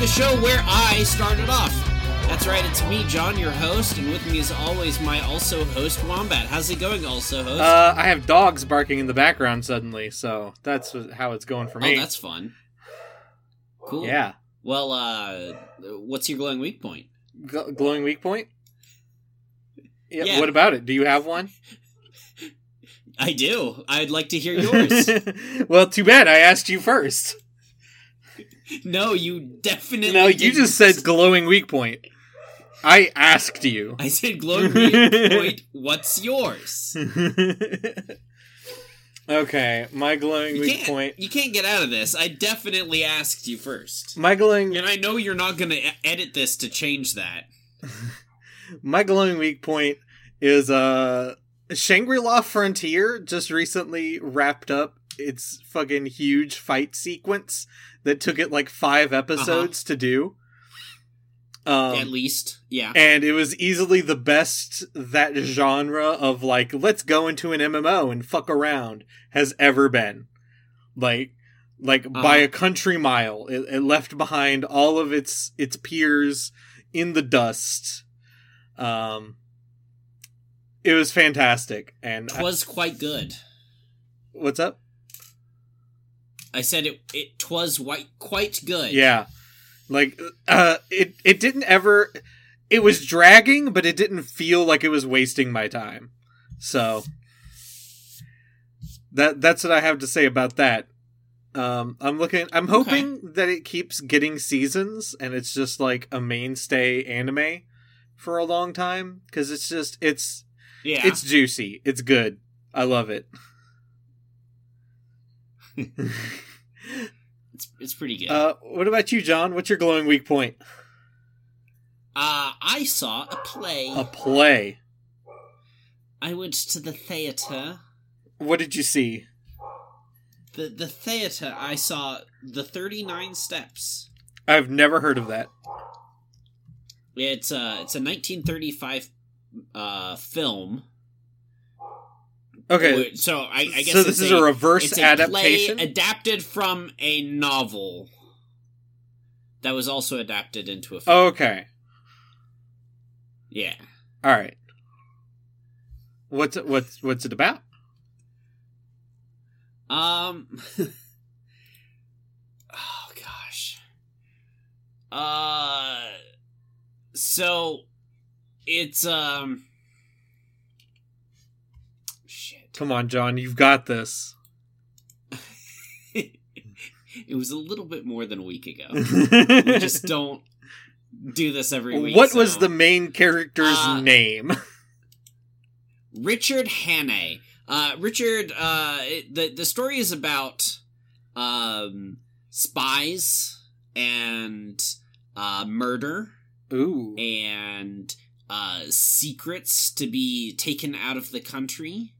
episode of Glowing Weak Point, the show where I started off. That's right, it's me, Jon, your host, and with me as always, my also host, Wombat. How's it going, also host? Uh, I have dogs barking in the background suddenly, so that's how it's going for me. oh, that's fun. Cool. yeah. Well, uh, what's your glowing weak point? Gl- glowing weak point. Yeah, Yeah. What about it? Do you have one? I do. I'd like to hear yours. well, too bad. I asked you first. No, you definitely. No, you just said glowing weak point. I asked you. I said glowing weak point. What's yours? okay, my glowing You weak point. You can't get out of this. I definitely asked you first, My glowing and I know you're not going to edit this to change that. my glowing weak point is uh Shangri-La Frontier just recently wrapped up its fucking huge fight sequence that took it like 5 episodes to do. Um At least, yeah. and it was easily the best that genre of like let's go into an MMO and fuck around has ever been. Like like by Uh-huh. a country mile. It, it left behind all of its its peers in the dust. Um it was fantastic and It was quite good. what's up? I said it. It twas white, quite good. Yeah. Like uh it it didn't ever it was dragging but it didn't feel like it was wasting my time. So that that's what I have to say about that. Um I'm looking I'm hoping that it keeps getting seasons and it's just like a mainstay anime for a long time cuz it's just it's yeah. it's juicy. It's good. I love it. it's, it's pretty good. uh what about you Jon? What's your glowing weak point? Uh, I saw a play. A play. I went to the theater. What did you see? The the theater. I saw the Thirty Nine Steps. I've never heard of that. It's a it's a 1935 uh film. Okay. So I, I guess so this is a, reverse it's a adaptation. adapted from a novel that was also adapted into a film. okay. Yeah. All right. What's it, what's what's it about? Um. oh gosh. Uh. So, it's um. Shit. Come on, Jon, you've got this. it was a little bit more than a week ago. we just don't do this every week. what was the main character's Uh, name? Richard Hannay. Uh, Richard. Uh, the the story is about um spies and uh murder Ooh. and uh secrets to be taken out of the country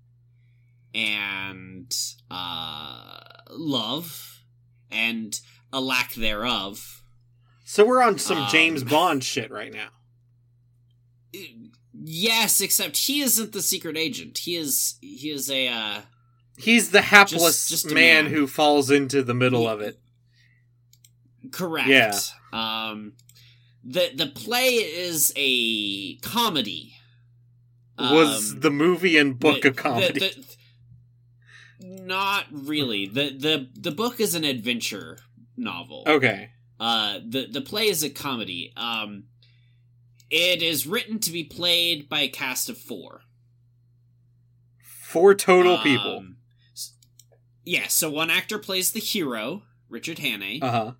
and uh love and a lack thereof. So we're on some um, James Bond shit right now. Yes, except he isn't the secret agent. He is he is a uh He's the hapless just a man, man. who falls into the middle He- of it. correct. Yeah. Um the the play is a comedy. Was Um, the movie and book the- a comedy? the- the- not really. The the the book is an adventure novel. okay. Uh, the the play is a comedy. Um, it is written to be played by a cast of four. Four total people. Um, s- Yeah, so one actor plays the hero, Richard Hannay. Uh huh.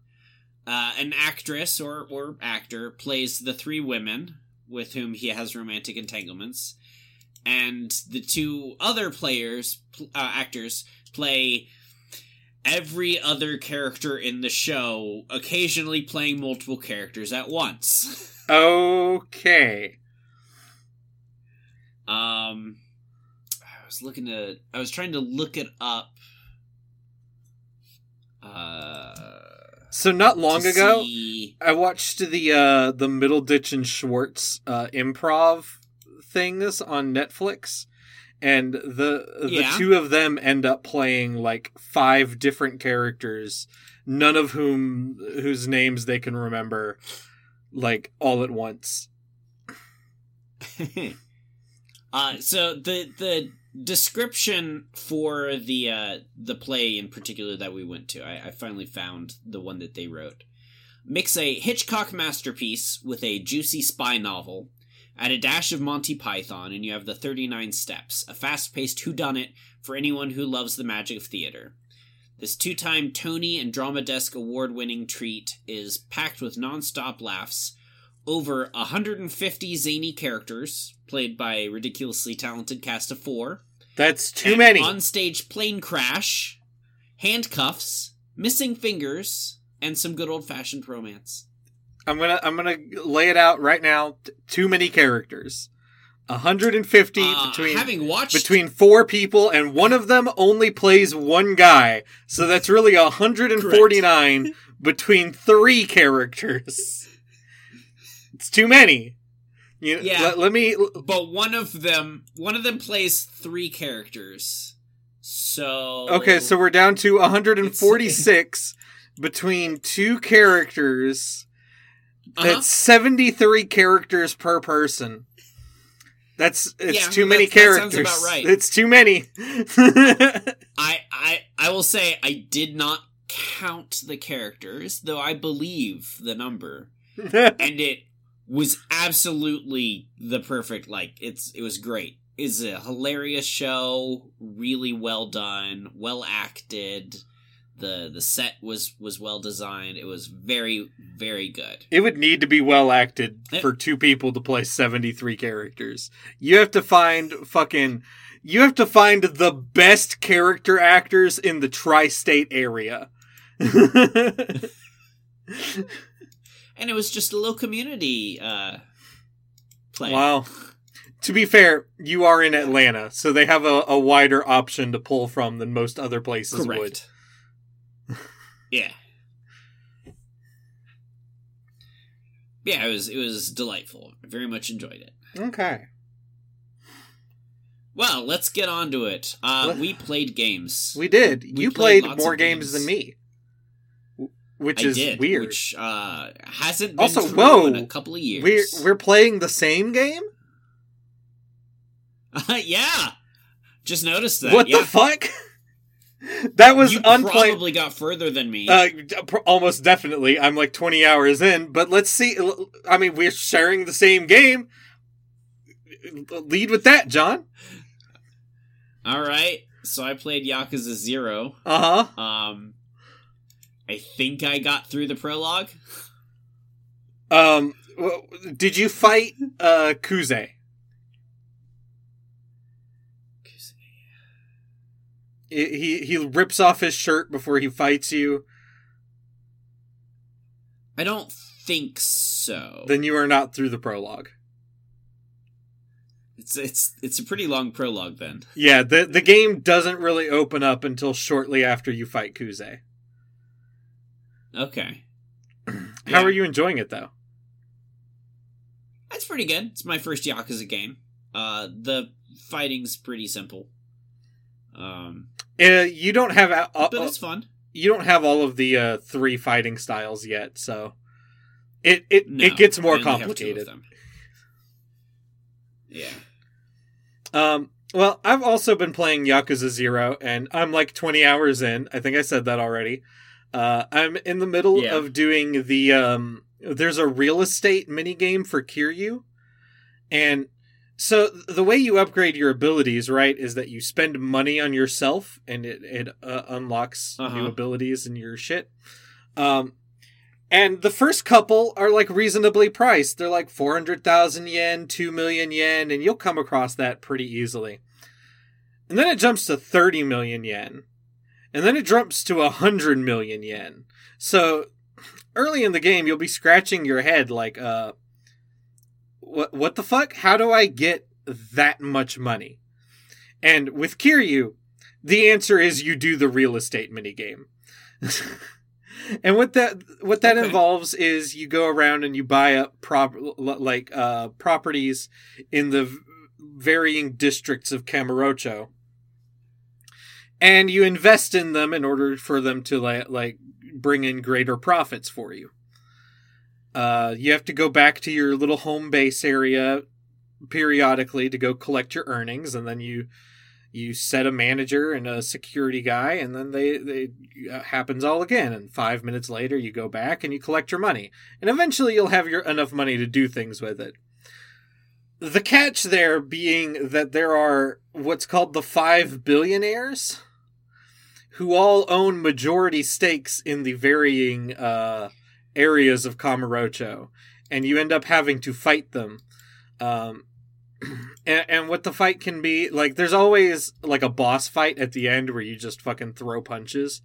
Uh, an actress or or actor plays the three women with whom he has romantic entanglements, and the two other players, uh, actors, play every other character in the show, occasionally playing multiple characters at once. Okay. Um, I was looking to, I was trying to look it up. Uh, So not long ago, see- I watched the uh the Middleditch and Schwartz uh improv things on Netflix and the the Yeah. two of them end up playing like five different characters, none of whom whose names they can remember, like all at once. uh, so the the description for the uh, the play in particular that we went to, I, I finally found the one that they wrote. Mix a Hitchcock masterpiece with a juicy spy novel. Add a dash of Monty Python, and you have the 39 Steps, a fast paced whodunit for anyone who loves the magic of theater. This two time Tony and Drama Desk award winning treat is packed with non stop laughs, over 150 zany characters, played by a ridiculously talented cast of four. That's too an many. On-stage plane crash, handcuffs, missing fingers, and some good old-fashioned romance. I'm gonna I'm gonna lay it out right now. T- Too many characters. 150 Uh, between having watched between four people, and one of them only plays one guy. So that's really 149 between three characters. It's too many. You, Yeah. Let, let me. but one of them one of them plays three characters. So Okay, so we're down to 146 between two characters. Uh-huh. That's 73 characters per person. That's it's Yeah, too many that- that sounds characters. about right. It's too many. I, I I will say I did not count the characters, though I believe the number. and it was absolutely the perfect like it's it was great it's a hilarious show really well done well acted the the set was was well designed it was very very good it would need to be well acted for two people to play 73 characters. You have to find fucking you have to find the best character actors in the tri-state area. and it was just a little community uh play Wow. To be fair, you are in Atlanta, so they have a, a wider option to pull from than most other places would. Yeah yeah it was it was delightful i very much enjoyed it Okay. Well, let's get on to it. Uh, we played games. We did. We you played played, more games. games. than me. Which is did, weird. which uh, hasn't been Also, whoa, in a couple of years. We're we're playing the same game? yeah, just noticed that. what yeah. the fuck? that was you unplayed. probably got further than me. Uh, almost definitely. I'm like 20 hours in, but let's see. I mean, we're sharing the same game. Lead with that, Jon. All right, so I played Yakuza Zero. Uh huh. Um, I think I got through the prologue. Um, did you fight uh Kuze? He he rips off his shirt before he fights you. I don't think so. Then you are not through the prologue. It's it's it's a pretty long prologue then. Yeah, the the game doesn't really open up until shortly after you fight Kuze. Okay, How Yeah. are you enjoying it though? that's pretty good. It's my first Yakuza game. Uh, the fighting's pretty simple. Um, Uh, you don't have uh, but it's fun. you don't have all of the uh, three fighting styles yet, so it it No, it gets more only have two of complicated. Yeah. Um, well, I've also been playing Yakuza Zero, and I'm like 20 hours in. I think I said that already. Uh, I'm in the middle Yeah. of doing the um. There's a real estate mini game for Kiryu, and so the way you upgrade your abilities, right, is that you spend money on yourself, and it it uh, unlocks new Uh-huh. abilities and your shit. Um, and the first couple are like reasonably priced. They're like 400,000 yen, 2 million yen, and you'll come across that pretty easily. And then it jumps to 30 million yen. And then it jumps to 100 million yen. So early in the game, you'll be scratching your head like, uh, what, what the fuck? How do I get that much money? And with Kiryu, the answer is you do the real estate minigame. and what that what that Okay. involves is you go around and you buy up prop like uh properties in the v- varying districts of Kamurocho. And you invest in them in order for them to like, like bring in greater profits for you. Uh, you have to go back to your little home base area periodically to go collect your earnings, and then you you set a manager and a security guy, and then they they uh, happens all again. And five minutes later, you go back and you collect your money, and eventually you'll have your enough money to do things with it. The catch there being that there are what's called the five billionaires, who all own majority stakes in the varying uh, areas of Kamurocho, and you end up having to fight them. Um, and, and what the fight can be like, there's always like a boss fight at the end where you just fucking throw punches,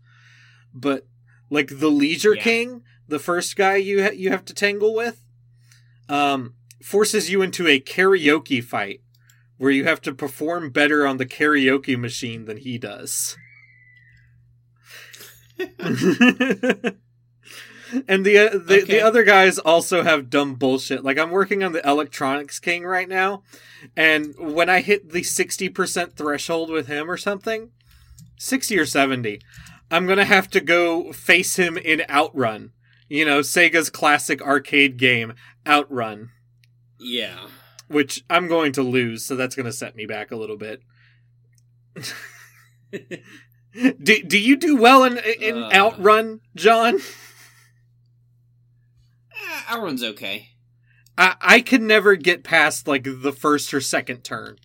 but like the Leisure Yeah. King, the first guy you ha- you have to tangle with, um, forces you into a karaoke fight where you have to perform better on the karaoke machine than he does. and the, uh, the Okay. the other guys also have dumb bullshit. Like I'm working on the Electronics King right now, and when I hit the sixty percent threshold with him or something, sixty or seventy, I'm gonna have to go face him in Outrun. You know, Sega's classic arcade game, Outrun, Yeah. which I'm going to lose, so that's gonna set me back a little bit. do, do you do well in in Uh. Outrun, Jon? Outrun's okay. I I could never get past like the first or second turn.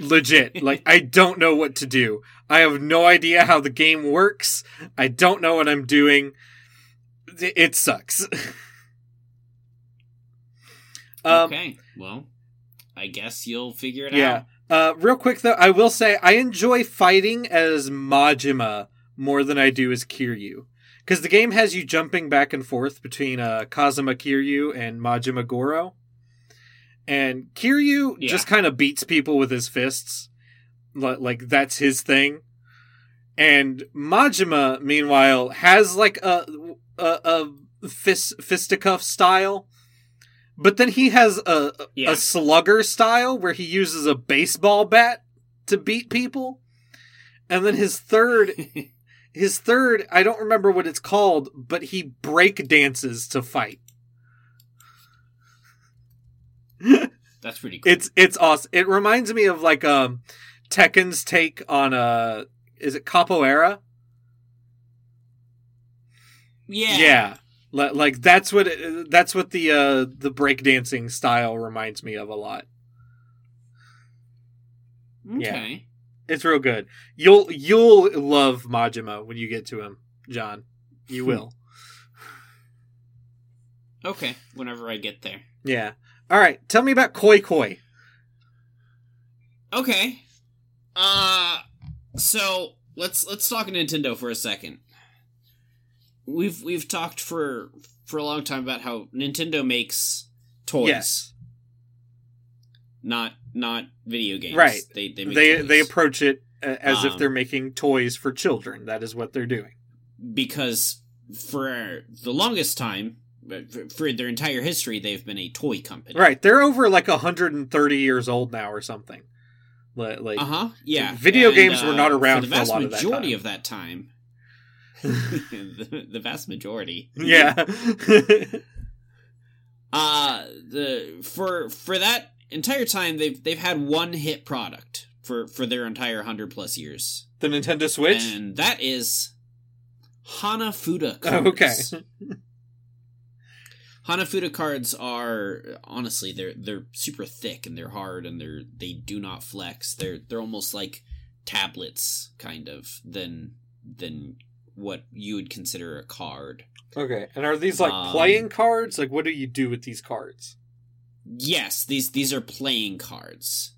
Legit, like I don't know what to do. I have no idea how the game works. I don't know what I'm doing. It it sucks. um, okay. Well, I guess you'll figure it Yeah. out. Uh, real quick though, I will say I enjoy fighting as Majima more than I do as Kiryu. Because the game has you jumping back and forth between uh, Kazuma Kiryu and Majima Goro. And Kiryu Yeah. just kind of beats people with his fists. Like, that's his thing. And Majima, meanwhile, has like a a, a fist fisticuff style. But then he has a, Yeah. a slugger style where he uses a baseball bat to beat people. And then his third his third, I don't remember what it's called, but he break dances to fight. That's pretty cool. It's it's awesome. It reminds me of like um Tekken's take on a is it capoeira? yeah. Yeah. Like that's what it, that's what the uh the breakdancing style reminds me of a lot. Okay. It's real good. You'll you'll love Majima when you get to him, Jon. You will. Okay. Whenever I get there. yeah. All right. Tell me about Koi Koi. Okay. Uh so let's let's talk Nintendo for a second. We've we've talked for for a long time about how Nintendo makes toys, Yes. Not not video games. Right. They they make They toys. they approach it uh, as if Um, they're making toys for children. That is what they're doing. because for the longest time, for- for their entire history, they've been a toy company. Right. They're over like 130 years old now or something. Like Uh huh. Yeah. Video And, games were not uh, around for the for a vast lot of that majority time. of that time. the, the vast majority. yeah. Uh the for for that entire time they've they've had one hit product for for their entire 100 plus years. the Nintendo Switch? And that is Hanafuda Oh, cards. okay. Hanafuda cards are honestly they're they're super thick and they're hard and they're they do not flex. They're they're almost like tablets kind of than than what you would consider a card. Okay. And are these like Um, playing cards? Like what do you do with these cards? Yes, these these are playing cards.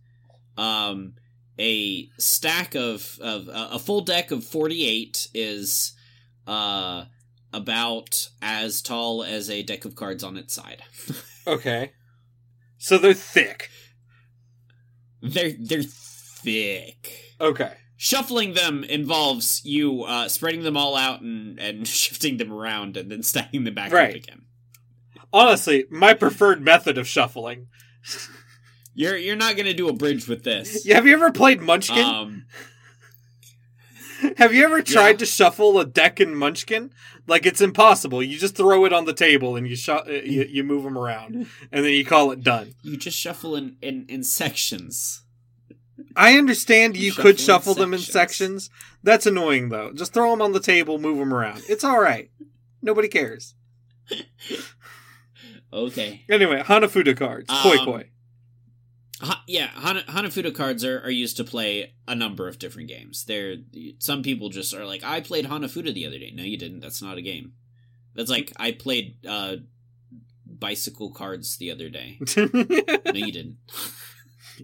Um, a stack of of uh, a full deck of forty eight is uh about as tall as a deck of cards on its side. Okay. So they're thick. they're they're thick. Okay. Shuffling them involves you uh, spreading them all out and, and shifting them around and then stacking them back Right. up again. Honestly, my preferred method of shuffling. You're you're not gonna do a bridge with this. Yeah, have you ever played Munchkin? Um, have you ever tried yeah. to shuffle a deck in Munchkin? Like it's impossible. You just throw it on the table and you shu- uh, you, you move them around, and then you call it done. you just shuffle in, in, in sections. I understand you could in shuffle them in sections. That's annoying though. Just throw them on the table, move them around. It's all right. Nobody cares. Okay. Anyway, Hanafuda cards, koi Um, koi. Ha- yeah, Hana- Hanafuda cards are, are used to play a number of different games. They're some people just are like, I played Hanafuda the other day. No, you didn't. That's not a game. That's like I played uh, bicycle cards the other day. No, you didn't.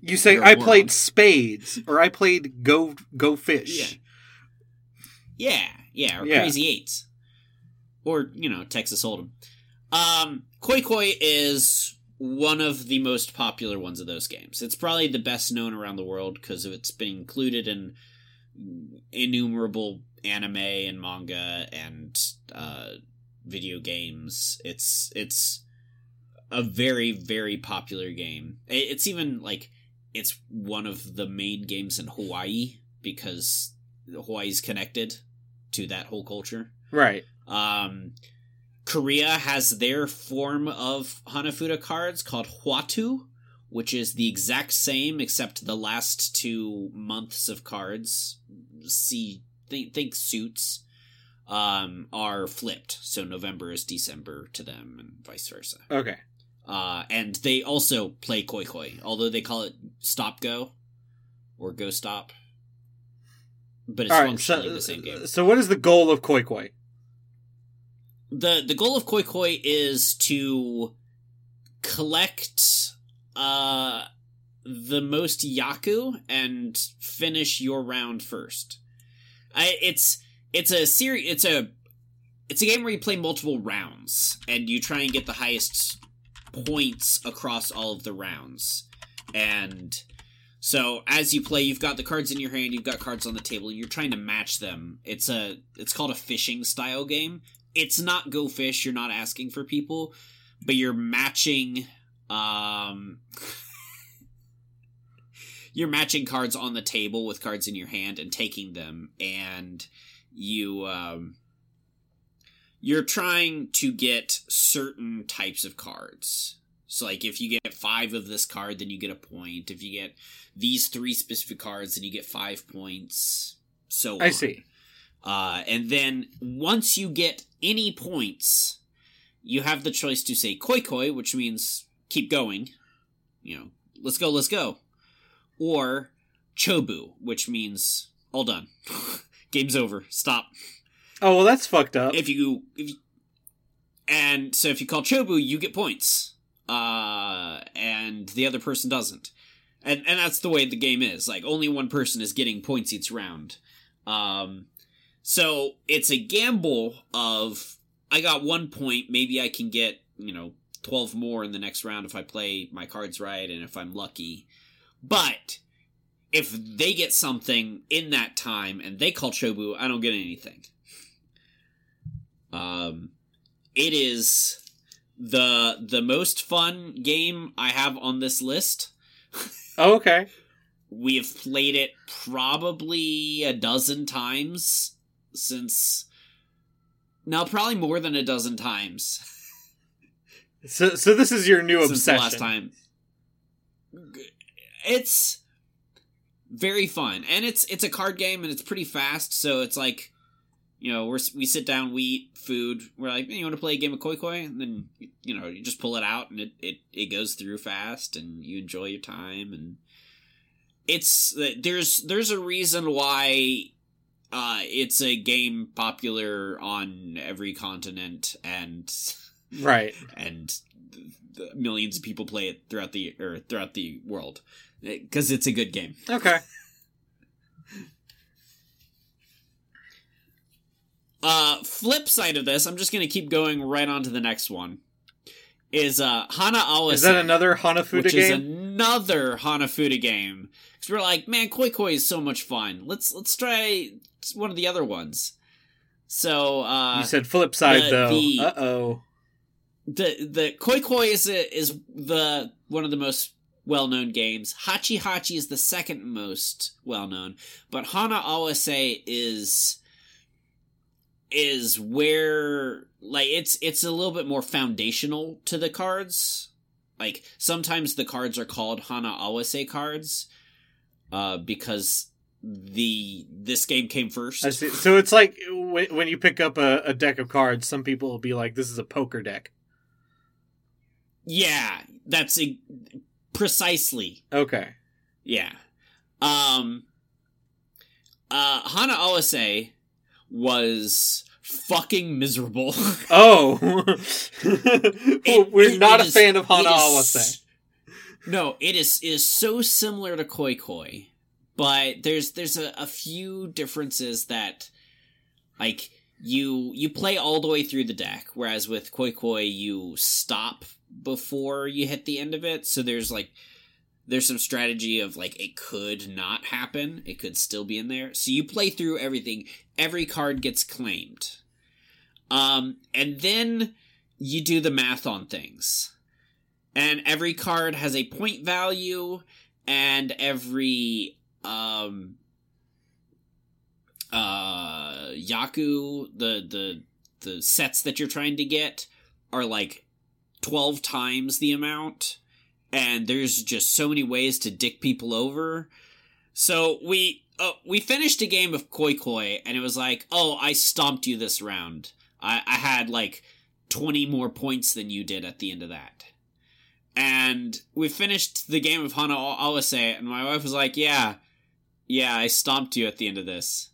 you say I moron." played spades or I played go go fish. Yeah, yeah, or Yeah. Crazy Eights, or you know Texas Hold'em. Um, Koi Koi is one of the most popular ones of those games. It's probably the best known around the world because of it's been included in innumerable anime and manga and uh, video games. It's it's a very very popular game. It's even like it's one of the main games in Hawaii because Hawaii's connected to that whole culture. Right. Um, Korea has their form of Hanafuda cards called Hwatu, which is the exact same except the last two months of cards, see think, think suits, um, are flipped. So November is December to them, and vice versa. Okay. Uh, and they also play Koi Koi, although they call it Stop Go or Go Stop. But it's All right. functionally So, the same game. so what is the goal of koi koi? The the goal of koi koi is to collect uh the most yaku and finish your round first. I, it's it's a series it's a it's a game where you play multiple rounds and you try and get the highest points across all of the rounds. And so as you play you've got the cards in your hand you've got cards on the table and you're trying to match them. It's a it's called a fishing style game it's not go fish you're not asking for people but you're matching um you're matching cards on the table with cards in your hand and taking them and you um you're trying to get certain types of cards so like if you get five of this card then you get a point if you get these three specific cards then you get five points so I on. see. Uh, and then once you get any points, you have the choice to say koi koi, which means keep going. You know, let's go, let's go. Or chobu, which means all done. Game's over. Stop. Oh well, that's fucked up. If you, if you, and so if you call chobu, you get points. Uh, and the other person doesn't. And, and that's the way the game is. Like, only one person is getting points each round. Um, so it's a gamble of I got one point, maybe I can get, you know, 12 more in the next round if I play my cards right and if I'm lucky. But if they get something in that time and they call Chobu, I don't get anything. Um it is the the most fun game I have on this list. oh, okay. We have played it probably a dozen times since. now probably more than a dozen times So so this is your new since obsession. the last time. It's very fun, and it's it's a card game, and it's pretty fast. So it's like, you know, we're we sit down, we eat food. We're like, "Hey, you want to play a game of koi koi, and then you know you just pull it out, and it it it goes through fast, and you enjoy your time, and it's uh, there's there's a reason why uh, it's a game popular on every continent and Right. and millions of people play it throughout the or throughout the world because it's a good game. Okay. Uh, flip side of this, I'm just gonna keep going right on to the next one. Is uh Hana Awase, Is that another Hanafuda which is game? another Hanafuda game. Because we're like, man, Koi Koi is so much fun. Let's let's try one of the other ones. So uh, you said flip side the- though. Uh oh. the the koi koi is is the one of the most well known games. Hachi Hachi is the second most well known, but Hana Awase is is where like it's it's a little bit more foundational to the cards. Like sometimes the cards are called Hana Awase cards uh because the this game came first. I see. So it's like when, when you pick up a, a deck of cards, some people will be like, "This is a poker deck." Yeah, that's a, precisely. Okay. Yeah. Um uh Hana Awase was fucking miserable. Oh, It- we're it- not it a is- fan of Hana Awase. No, it is it is so similar to Koi Koi, but there's there's a, a few differences that like you you play all the way through the deck, whereas with Koi Koi you stop before you hit the end of it. So there's like there's some strategy of like it could not happen, it could still be in there. So you play through everything. Every card gets claimed. Um and then you do the math on things and every card has a point value and every um uh yaku the the the sets that you're trying to get are like 12 times the amount and there's just so many ways to dick people over. So we uh, we finished a game of koi koi and it was like oh i stomped you this round. I i had like 20 more points than you did at the end of that. And we finished the game of Hana Awase, and my wife was like, "Yeah, yeah, I stomped you at the end of this.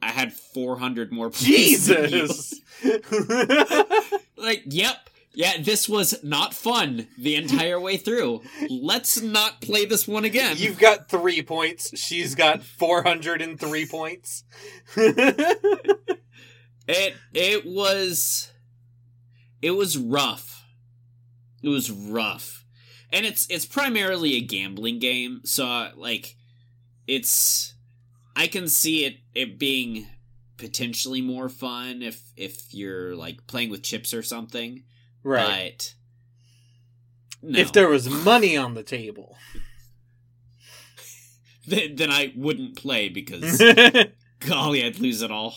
I had 400 more points." than you." Jesus. like, yep, yeah, this was not fun the entire way through. Let's not play this one again. You've got three points. She's got four hundred and three points. It it was it was rough. It was rough. And it's it's primarily a gambling game, so uh, like it's I can see it it being potentially more fun if if you're like playing with chips or something. right. But no. If there was money on the table. then, then I wouldn't play because golly, I'd lose it all.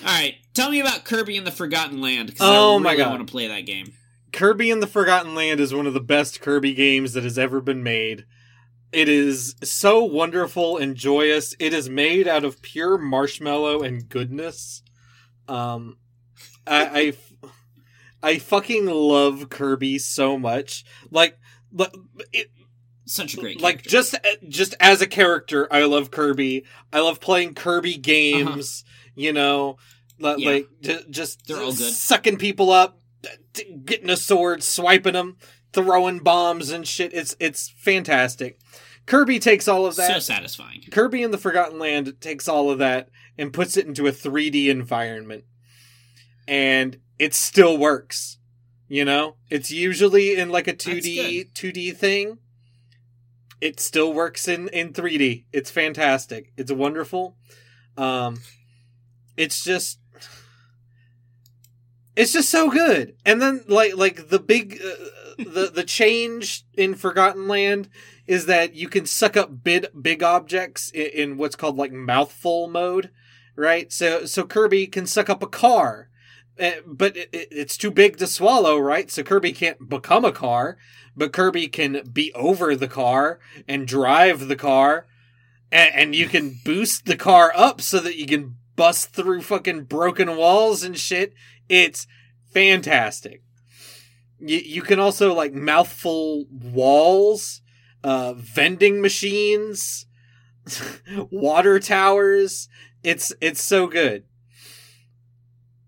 All right, tell me about Kirby and the Forgotten Land because Oh I my really God. want to play that game. Kirby and the Forgotten Land is one of the best Kirby games that has ever been made. It is so wonderful and joyous. It is made out of pure marshmallow and goodness. Um, I, I, I fucking love Kirby so much. Like, like, it, Such a great like just just as a character, I love Kirby. I love playing Kirby games. You know, Li- Yeah. like just They're all good. sucking people up, getting a sword, swiping them, throwing bombs and shit. It's it's fantastic. Kirby takes all of that. so satisfying. Kirby in the Forgotten Land takes all of that and puts it into a 3D environment. And it still works. You know? It's usually in like a 2D 2D thing. It still works in in 3D. It's fantastic. It's wonderful. Um it's just it's just so good. And then like like the big uh, the the change in Forgotten Land is that you can suck up big big objects in, in what's called like mouthful mode, right? So so Kirby can suck up a car, uh, but it, it- it's too big to swallow, right? So Kirby can't become a car, but Kirby can be over the car and drive the car, and you can boost the car up so that you can bust through fucking broken walls and shit. It's fantastic. You, you can also like mouthful walls, uh, vending machines, water towers. It's it's so good.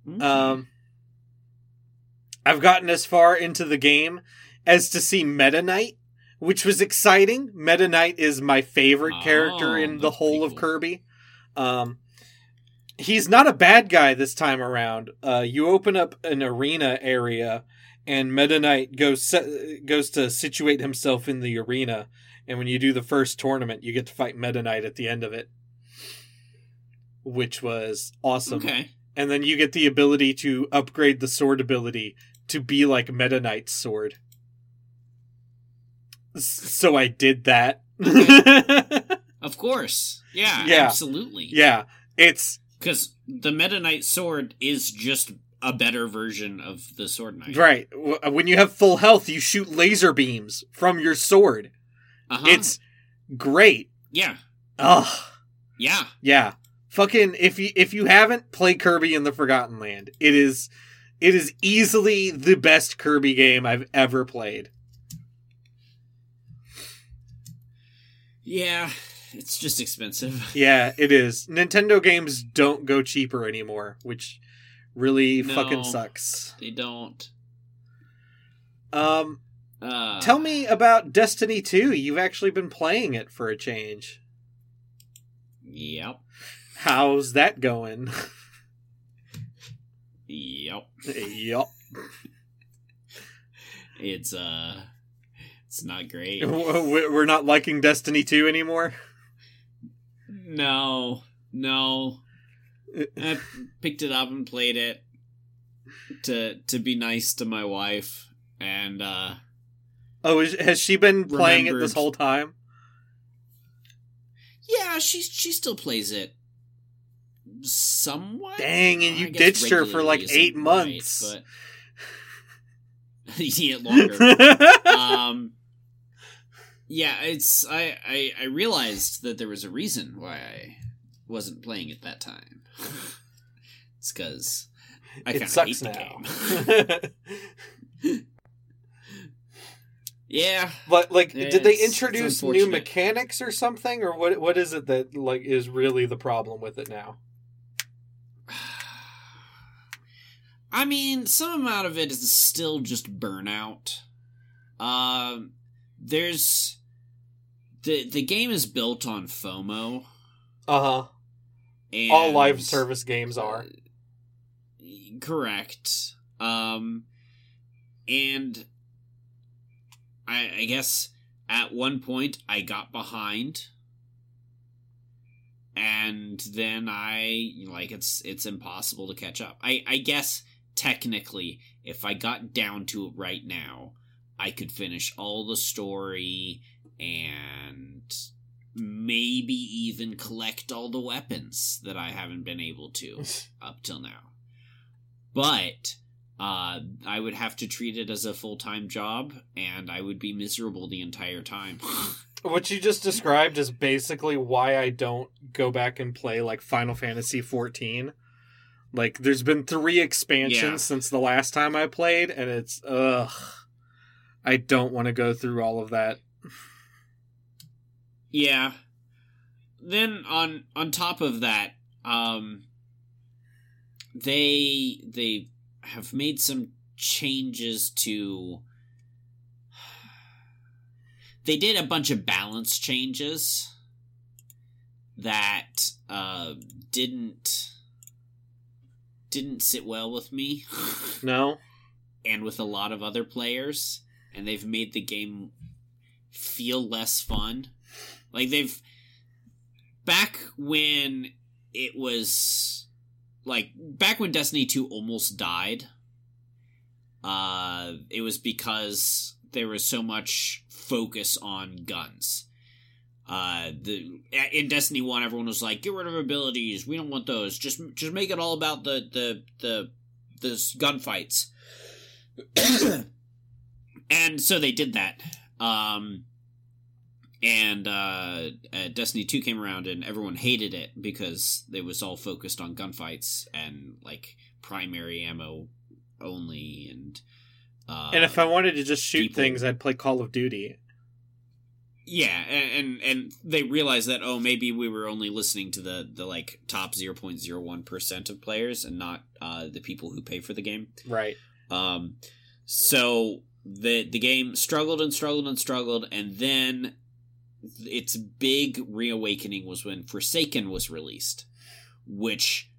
Okay. Um, I've gotten as far into the game as to see Meta Knight, which was exciting. Meta Knight is my favorite character Oh, in the whole of. Kirby. Um, he's not a bad guy this time around. Uh, you open up an arena area, and Meta Knight goes goes to situate himself in the arena. And when you do the first tournament, you get to fight Meta Knight at the end of it, which was awesome okay. and then you get the ability to upgrade the sword ability to be like Meta Knight's sword. So I did that. Of course. Yeah, Yeah. absolutely. yeah, it's Because the Meta Knight sword is just a better version of the Sword Knight. right. When you have full health, you shoot laser beams from your sword. Uh-huh. It's great. yeah, Ugh. yeah. Yeah. Fucking if you if you haven't played Kirby in the Forgotten Land, it is it is easily the best Kirby game I've ever played. Yeah, it's just expensive. Yeah, it is. Nintendo games don't go cheaper anymore, which really No. fucking sucks. They don't. Um Uh, tell me about Destiny 2. You've actually been playing it for a change. Yep. How's that going? Yep. Yep. It's uh, it's not great. We're not liking Destiny 2 anymore. No, no. I picked it up and played it to to be nice to my wife, and uh, Oh, is, has she been playing it this whole time? yeah, she she still plays it somewhat. Dang, and you I ditched her for, like, eight right, months. but yeah, longer. um yeah it's I, I i realized that there was a reason why i wasn't playing it that time it's because i it kind of hate sucks the now. game yeah but like, Yeah, did they introduce new mechanics or something, or what? What is it that like is really the problem with it now? i mean some amount of it is still just burnout um there's the the game is built on fomo Uh huh. All live service games are. Uh, correct. Um, and I, I guess at one point I got behind, and then I like it's it's impossible to catch up. I I guess technically, if I got down to it right now, I could finish all the story and maybe even collect all the weapons that I haven't been able to up till now. But uh, I would have to treat it as a full time job, and I would be miserable the entire time. What you just described is basically why I don't go back and play like Final Fantasy 14. Like, there's been three expansions Yeah. since the last time I played, and it's ugh. I don't want to go through all of that. Yeah. Then on on top of that, um, they they have made some changes to. They did a bunch of balance changes that uh, didn't didn't sit well with me. No, and with a lot of other players, and they've made the game feel less fun. Like they've back when it was like back when Destiny 2 almost died. Uh it was because there was so much focus on guns. Uh, the in Destiny One, everyone was like, "Get rid of abilities. We don't want those. Just, just make it all about the the the the gunfights." and so they did that. Um, and uh, uh, Destiny 2 came around and everyone hated it because it was all focused on gunfights and like primary ammo only and uh, and if I wanted to just shoot people- things, I'd play Call of Duty. yeah and, and and they realized that oh maybe we were only listening to the the like top 0.01% of players and not uh the people who pay for the game Right. Um, so the the game struggled and struggled and struggled, and then its big reawakening was when Forsaken was released, which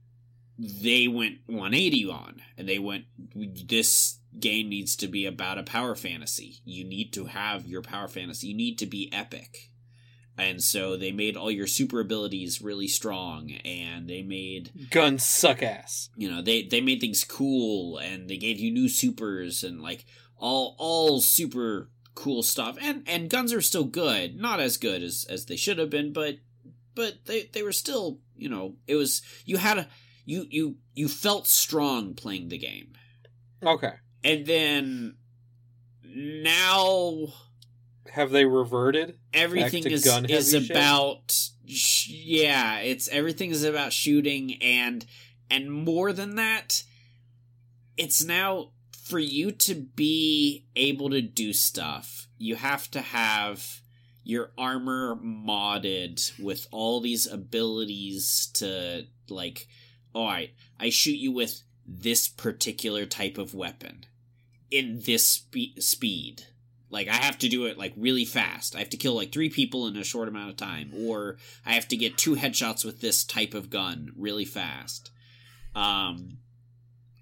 they went 180 on, and they went, "This game needs to be about a power fantasy. You need to have your power fantasy. You need to be epic." And so they made all your super abilities really strong, and they made Guns suck ass. you know they they made things cool and they gave you new supers and like all all super cool stuff. And and guns are still good, not as good as as they should have been, but but they they were still, you know, it was you had a you you you felt strong playing the game. Okay. And then now Have they reverted? everything is is about sh- yeah it's everything is about shooting and and more than that it's now for you to be able to do stuff you have to have your armor modded with all these abilities to like all right i shoot you with this particular type of weapon in this spe- speed like I have to do it like really fast. I have to kill like three people in a short amount of time, or I have to get two headshots with this type of gun really fast. Um,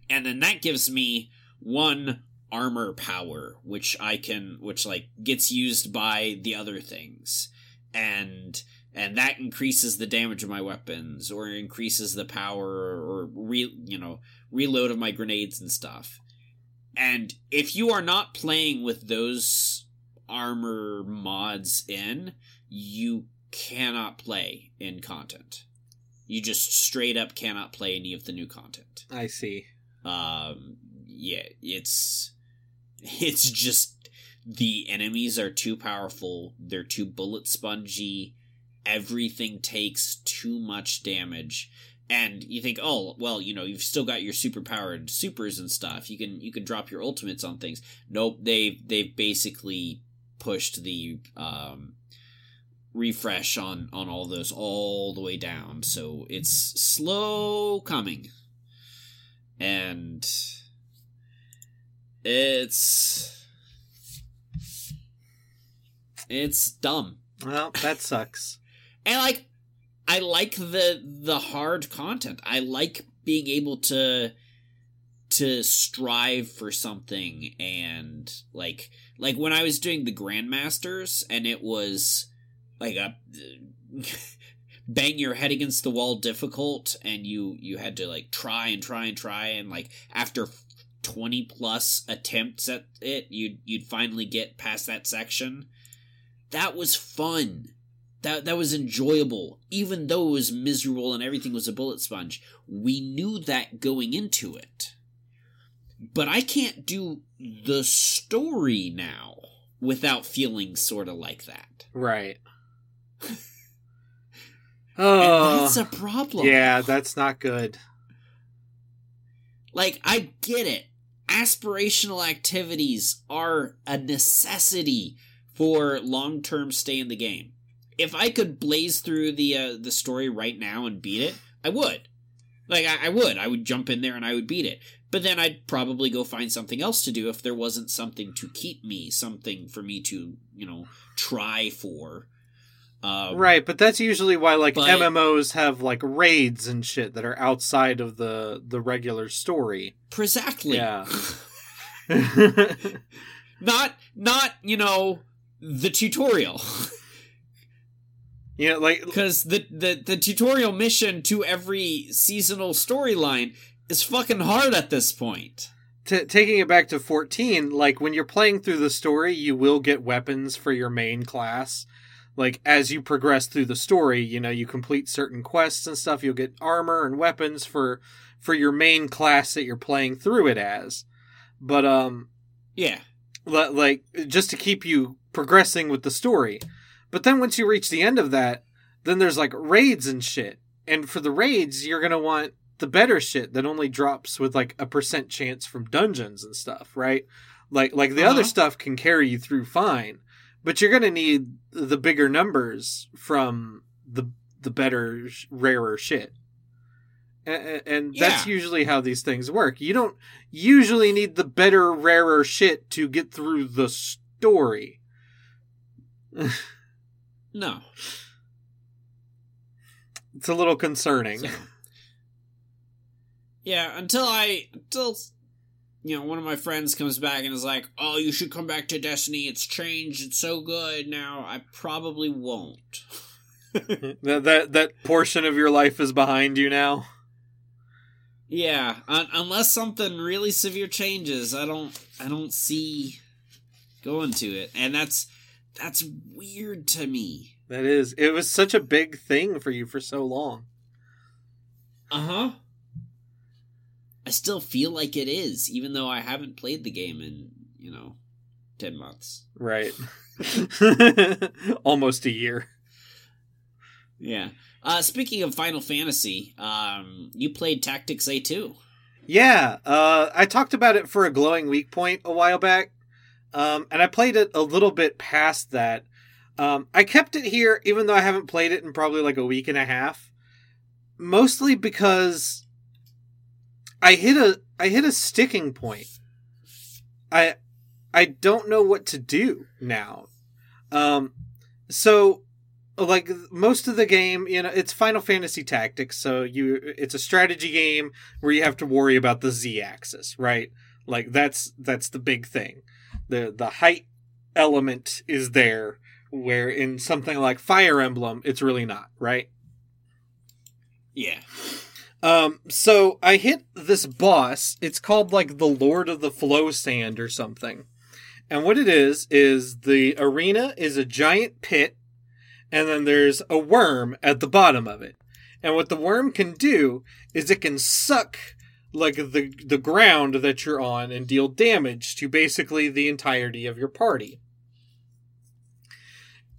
and then that gives me one armor power, which I can, which like gets used by the other things, and and that increases the damage of my weapons, or increases the power, or re, you know, reload of my grenades and stuff. And if you are not playing with those armor mods in, you cannot play in content. You just straight up cannot play any of the new content. I see. Um, yeah, it's it's just the enemies are too powerful. They're too bullet spongy. Everything takes too much damage and you think, oh, well, you know, you've still got your super powered supers and stuff. You can you can drop your ultimates on things. Nope, they've they've basically pushed the um, refresh on on all those all the way down. So it's slow coming, and it's it's dumb. Well, that sucks. And like I like the the hard content. I like being able to to strive for something and like like when I was doing the grandmasters and it was like a bang your head against the wall difficult and you you had to like try and try and try and like after 20 plus attempts at it you'd you'd finally get past that section. That was fun. That that was enjoyable. Even though it was miserable and everything was a bullet sponge we knew that going into it. But i can't do the story now without feeling sort of like that. Right. Oh, that's a problem. Yeah, that's not good. Like i get it aspirational activities are a necessity for long-term stay in the game if I could blaze through the uh, the story right now and beat it, I would. Like I, I would. I would jump in there and I would beat it. But then I'd probably go find something else to do if there wasn't something to keep me, something for me to, you know, try for. Um, Right, but that's usually why like but- MMOs have like raids and shit that are outside of the the regular story. Exactly. Yeah. Not not you know the tutorial you know, like because the, the the tutorial mission to every seasonal storyline is fucking hard at this point. t- taking it back to 14, like when you're playing through the story, you will get weapons for your main class. Like as you progress through the story, you know, you complete certain quests and stuff, you'll get armor and weapons for for your main class that you're playing through it as. But um Yeah. li- like just to keep you progressing with the story. But then once you reach the end of that, then there's like raids and shit. And for the raids, you're going to want the better shit that only drops with like a percent chance from dungeons and stuff, right? Like like the other Uh-huh. stuff can carry you through fine, but you're going to need the bigger numbers from the the better rarer shit. And, and that's Yeah. usually how these things work. You don't usually need the better, rarer shit to get through the story. No. It's a little concerning. So. Yeah, until I until you know one of my friends comes back and is like, "Oh, you should come back to Destiny. It's changed. It's so good now." I probably won't. that, that that portion of your life is behind you now. Yeah, un- unless something really severe changes, I don't I don't see going to it, and that's that's weird to me. That is. It was such a big thing for you for so long. Uh huh. I still feel like it is, even though I haven't played the game in you know ten months. Right. Almost a year. Yeah. Uh, speaking of Final Fantasy, um, you played Tactics A two. Yeah, uh, I talked about it for a glowing week point a while back, um, and I played it a little bit past that. Um, I kept it here, even though I haven't played it in probably like a week and a half, mostly because I hit a I hit a sticking point. I I don't know what to do now. Um, so like most of the game, you know, it's Final Fantasy Tactics, so you it's a strategy game where you have to worry about the Z axis, right? Like that's that's the big thing. The the height element is there where in something like Fire Emblem it's really not, right? Yeah. Um so I hit this boss. It's called like the Lord of the Flow Sand or something. And what it is is the arena is a giant pit and then there's a worm at the bottom of it. And what the worm can do is it can suck like the the ground that you're on and deal damage to basically the entirety of your party.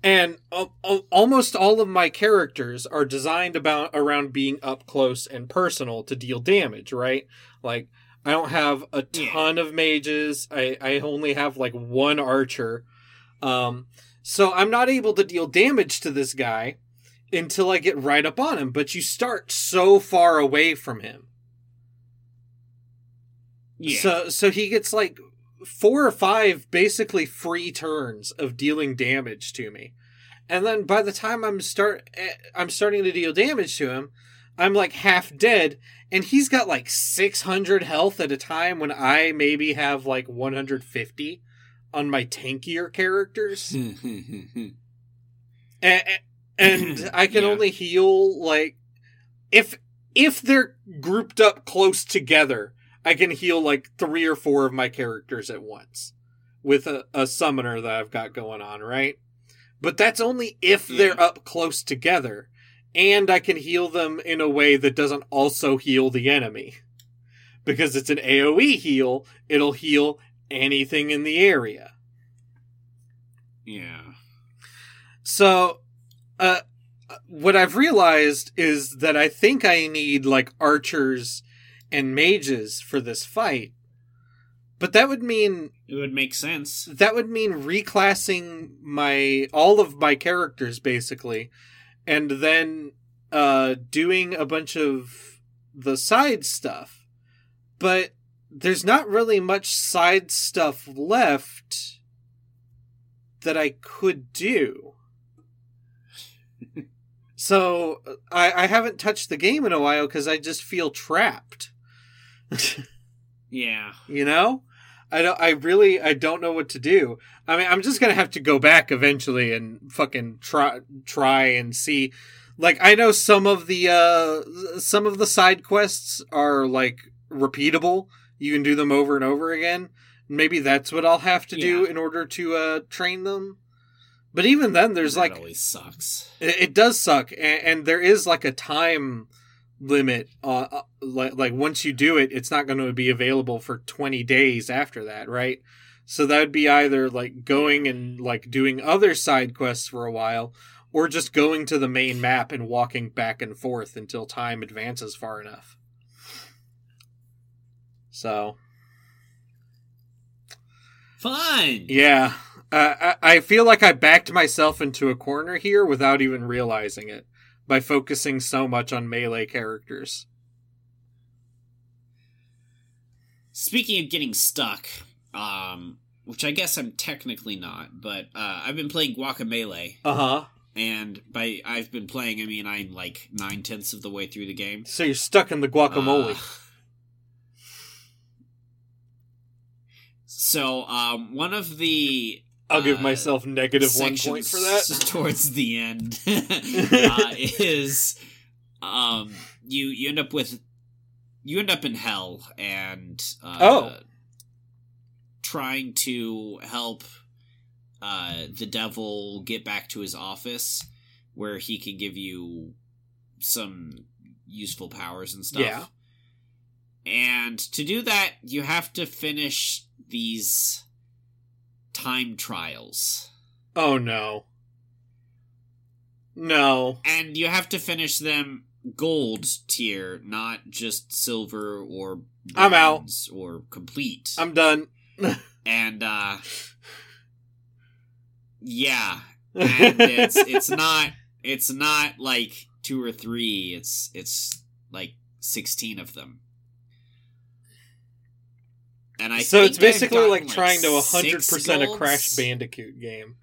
And al- al- almost all of my characters are designed about around being up close and personal to deal damage, right? Like I don't have a Yeah. ton of mages. I I only have like one archer. Um so I'm not able to deal damage to this guy until I get right up on him, but you start so far away from him. Yeah. So so he gets like four or five basically free turns of dealing damage to me. And then by the time I'm start I'm starting to deal damage to him, I'm like half dead and he's got like 600 health at a time when I maybe have like 150 on my tankier characters. and, and I can Yeah. only heal like if if they're grouped up close together, I can heal like three or four of my characters at once with a, a summoner that I've got going on, right? But that's only if they're Yeah. up close together, and I can heal them in a way that doesn't also heal the enemy. Because it's an AoE heal, it'll heal anything in the area. yeah. So, uh, what I've realized is that I think I need like archers and mages for this fight. But that would mean It would make sense. that would mean reclassing my all of my characters basically and then uh doing a bunch of the side stuff. But there's not really much side stuff left that I could do. so I, I haven't touched the game in a while because I just feel trapped. Yeah. you know? I don't i really i don't know what to do. I mean i'm just gonna have to go back eventually and fucking try try and see. Like i know some of the uh some of the side quests are like repeatable. You can do them over and over again. Maybe that's what i'll have to do in order to uh train them. But even then there's That like always sucks. it, it does suck, and, and there is like a time limit. Uh, uh, like, like once you do it, it's not going to be available for twenty days after that, right? So that would be either like going and like doing other side quests for a while, or just going to the main map and walking back and forth until time advances far enough. So Fine. yeah, uh, I, I feel like I backed myself into a corner here without even realizing it by focusing so much on melee characters. Speaking of getting stuck, um, which I guess I'm technically not, but uh, I've been playing Guacamelee, Uh huh. and by I've been playing, I mean I'm like nine tenths of the way through the game. So you're stuck in the guacamole. Uh, so, um, one of the I'll give myself negative one point for that. towards the end uh, is um you you end up with you end up in hell and uh, Oh. trying to help uh, the devil get back to his office where he can give you some useful powers and stuff. Yeah. And to do that, you have to finish these time trials. Oh no. No. And you have to finish them gold tier, not just silver or I'm out. or complete. I'm done. and uh yeah, and it's it's not it's not like two or three. It's it's like sixteen of them. And I so it's basically gotten, like trying to 100% a. Crash Bandicoot game.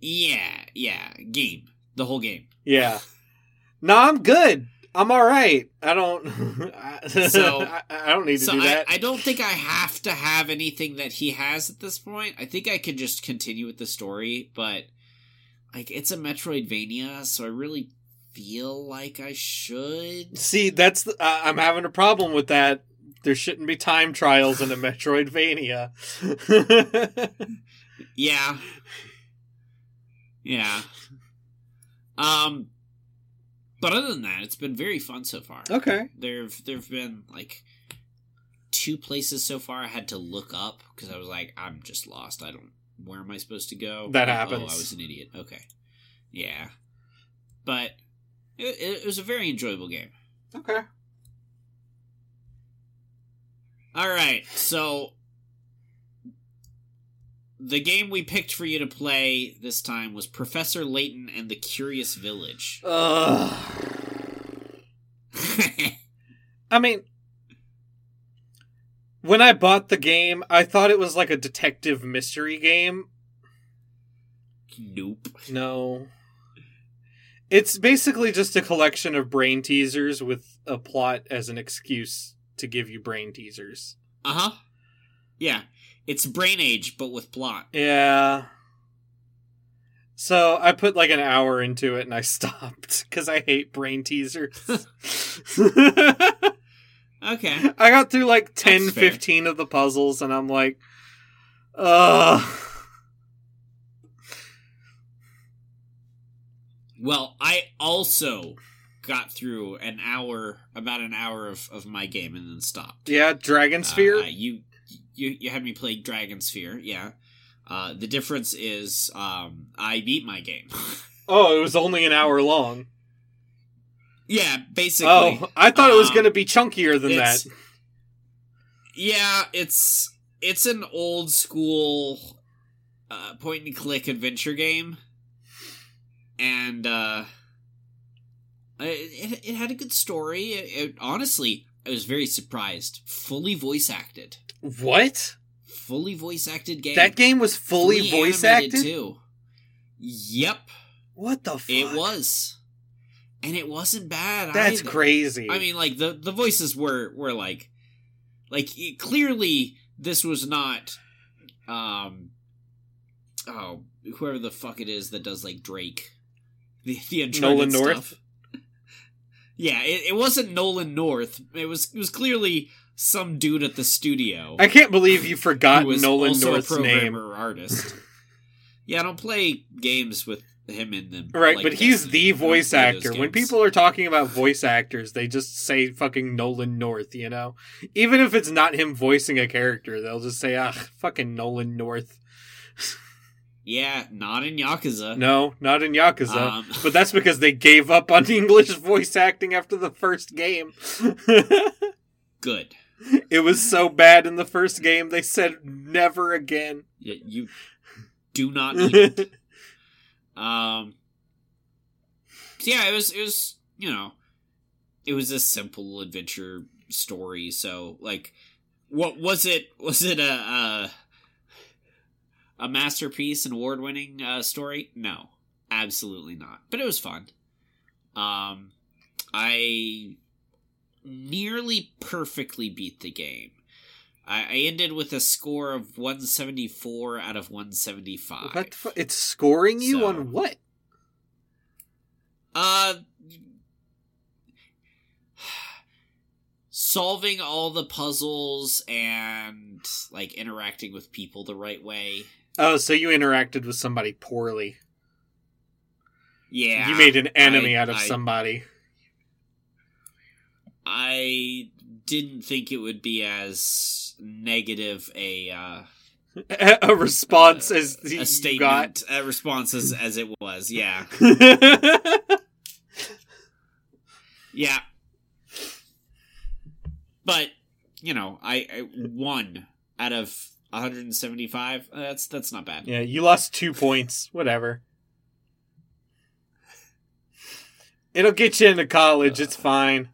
Yeah, yeah, game, the whole game. Yeah. No, I'm good. I'm all right. I don't. I- So- I, I don't need to So do that. I don't think I have to have anything that he has at this point. I think I can just continue with the story, but like it's a Metroidvania, so I really feel like I should. See, that's the, uh, I'm having a problem with that. There shouldn't be time trials in a Metroidvania. Yeah. Yeah. Um but other than that, it's been very fun so far. okay. There've there've been like two places so far I had to look up because I was like, I'm just lost. I don't. Where am I supposed to go? That happens. Oh, I was an idiot. Okay. Yeah. But it, it was a very enjoyable game. Okay. All right, so the game we picked for you to play this time was Professor Layton and the Curious Village. Ugh. I mean, when I bought the game, I thought it was like a detective mystery game. nope. No. It's basically just a collection of brain teasers with a plot as an excuse to give you brain teasers. Uh huh. Yeah, it's Brain Age, but with plot. Yeah. So I put like an hour into it and I stopped because I hate brain teasers. Okay. I got through like 10, That's fair. 15 of the puzzles and I'm like, ugh. Well, I also got through an hour, about an hour of, of my game, and then stopped. Yeah, Dragonsphere. Uh, you you you had me play Dragonsphere, yeah. Uh, the difference is um, I beat my game. oh, it was only an hour long. yeah, basically. Oh, I thought it was Um, going to be chunkier than that. Yeah, it's it's an old school uh, point and click adventure game, and uh, it, it, it had a good story. It, honestly, I was very surprised. Fully voice acted, What? fully voice acted game. That game was fully, voice acted? too. Yep, What the fuck? it was, and it wasn't bad. That's either. crazy. I mean, like the the voices were were like, like it, clearly this was not, um, oh whoever the fuck it is that does like Drake, the the Uncharted Nolan stuff. North? Yeah, it, it wasn't Nolan North. It was it was clearly some dude at the studio. I can't believe you forgot Nolan also North's a programmer name. or artist. yeah, I don't play games with him in them. Right, like but he's the voice actor. When people are talking about voice actors, they just say fucking Nolan North, you know? Even if it's not him voicing a character, they'll just say, ah, fucking Nolan North. yeah, not in Yakuza. No, not in Yakuza. Um, but that's because they gave up on English voice acting after the first game. good. it was so bad in the first game, they said never again. Yeah, you do not need it. Um. so yeah, it was. It was. You know, it was a simple adventure story. So, like, what was it? Was it a a, a masterpiece, and award winning uh, story? No, absolutely not. But it was fun. Um, I nearly perfectly beat the game. I, I ended with a score of 174 out of 175. What fu- It's scoring you So- on what? Uh, solving all the puzzles and like interacting with people the right way. Oh, so you interacted with somebody poorly. Yeah. you made an enemy I- out of I- somebody. I didn't think it would be as negative a uh, a response uh, as a you got. statement, a response as, as it was. Yeah, yeah. But you know, I, I one out of 175. uh, That's that's not bad. yeah, you lost two points. Whatever. It'll get you into college. It's fine.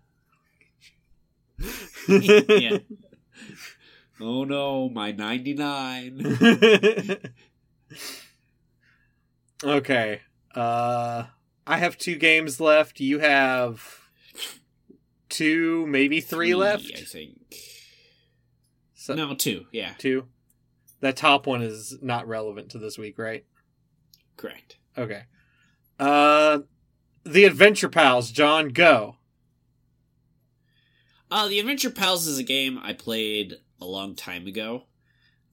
yeah. Oh no, my 99. okay. Uh I have two games left. You have two, maybe three, left. I think. So, No, two. Yeah, Two. That top one is not relevant to this week, right? correct. Okay. Uh The Adventure Pals, Jon, go. Uh, the Adventure Pals is a game I played a long time ago.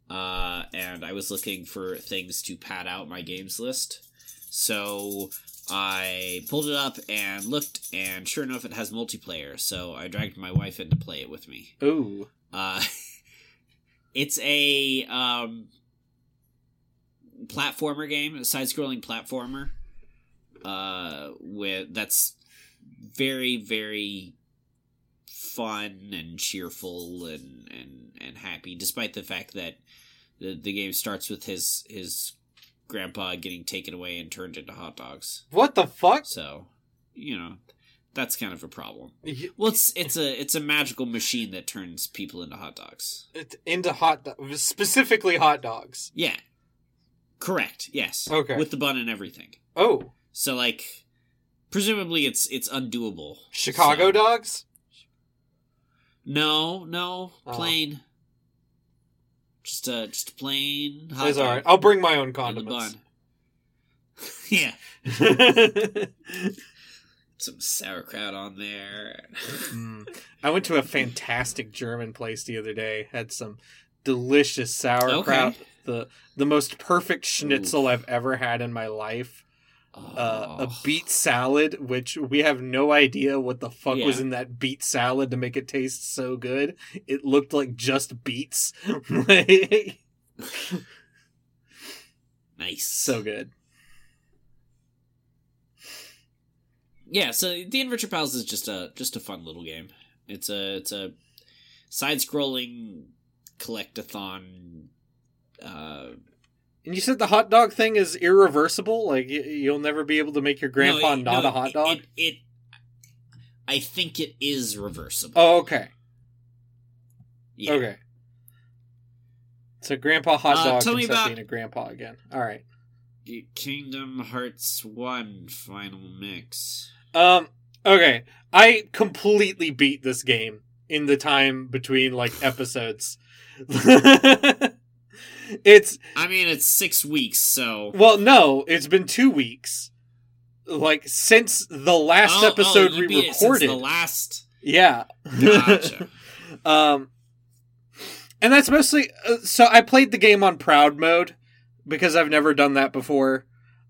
Uh, and I was looking for things to pad out my games list. So I pulled it up and looked, and sure enough, it has multiplayer. So I dragged my wife in to play it with me. Ooh. Uh, it's a um, platformer game, a side-scrolling platformer. Uh, with that's very very fun and cheerful and and and happy, despite the fact that the the game starts with his his grandpa getting taken away and turned into hot dogs. What the fuck? So, you know, that's kind of a problem. Well, it's it's a it's a magical machine that turns people into hot dogs. it- Into hot do- specifically hot dogs. Yeah. Correct. Yes. Okay. With the bun and everything. Oh, So like presumably it's it's undoable. Chicago So- dogs? No, no, Oh. plain. Just a just a plain hot all right. I'll bring my own condiments. bun. yeah. Some sauerkraut on there. Mm. I went to a fantastic German place the other day. Had some delicious sauerkraut. Okay. The the most perfect schnitzel I've ever had in my life. Uh, a Oh. beet salad, which we have no idea what the fuck was in that beet salad to make it taste so good. It looked like just beets. Nice. so good. Yeah so the adventure pals is just a just a fun little game it's a it's a side scrolling collectathon uh And you said the hot dog thing is irreversible. Like y- you'll never be able to make your grandpa no, it- not no, a hot dog. it, it i think it is reversible oh, okay, yeah. okay. So grandpa hot Uh, dog tell can me about- being a grandpa again. All right. Kingdom hearts 1 final mix Um. Okay. I completely beat this game in the time between like episodes. it's i mean it's six weeks so well, no, it's been two weeks. Like since the last Oh, oh, episode you we beat it since recorded. the last Yeah. Gotcha. um, and that's mostly. Uh, so I played the game on proud mode because I've never done that before.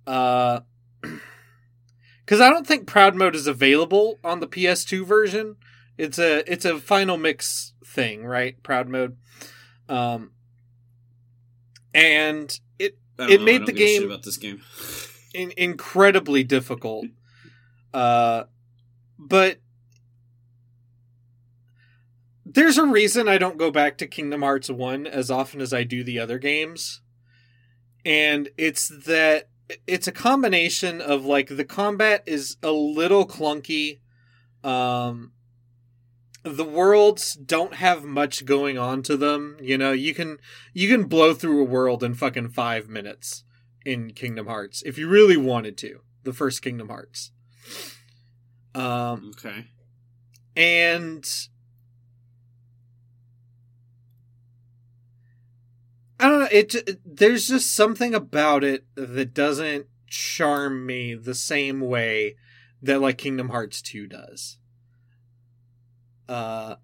Uh, because I don't think proud mode is available on the PS2 version. It's a it's a final mix thing, right? Proud mode. Um, and it It know, made the give a shit game- about this game in- incredibly difficult. Uh, but there's a reason I don't go back to Kingdom Hearts 1 as often as I do the other games. And it's that it's a combination of like the combat is a little clunky. Um the worlds don't have much going on to them, you know, you can you can blow through a world in fucking 5 minutes in Kingdom Hearts if you really wanted to. The first Kingdom Hearts. Um okay and I don't know. It j- there's just something about it that doesn't charm me the same way that like Kingdom Hearts two does. Uh,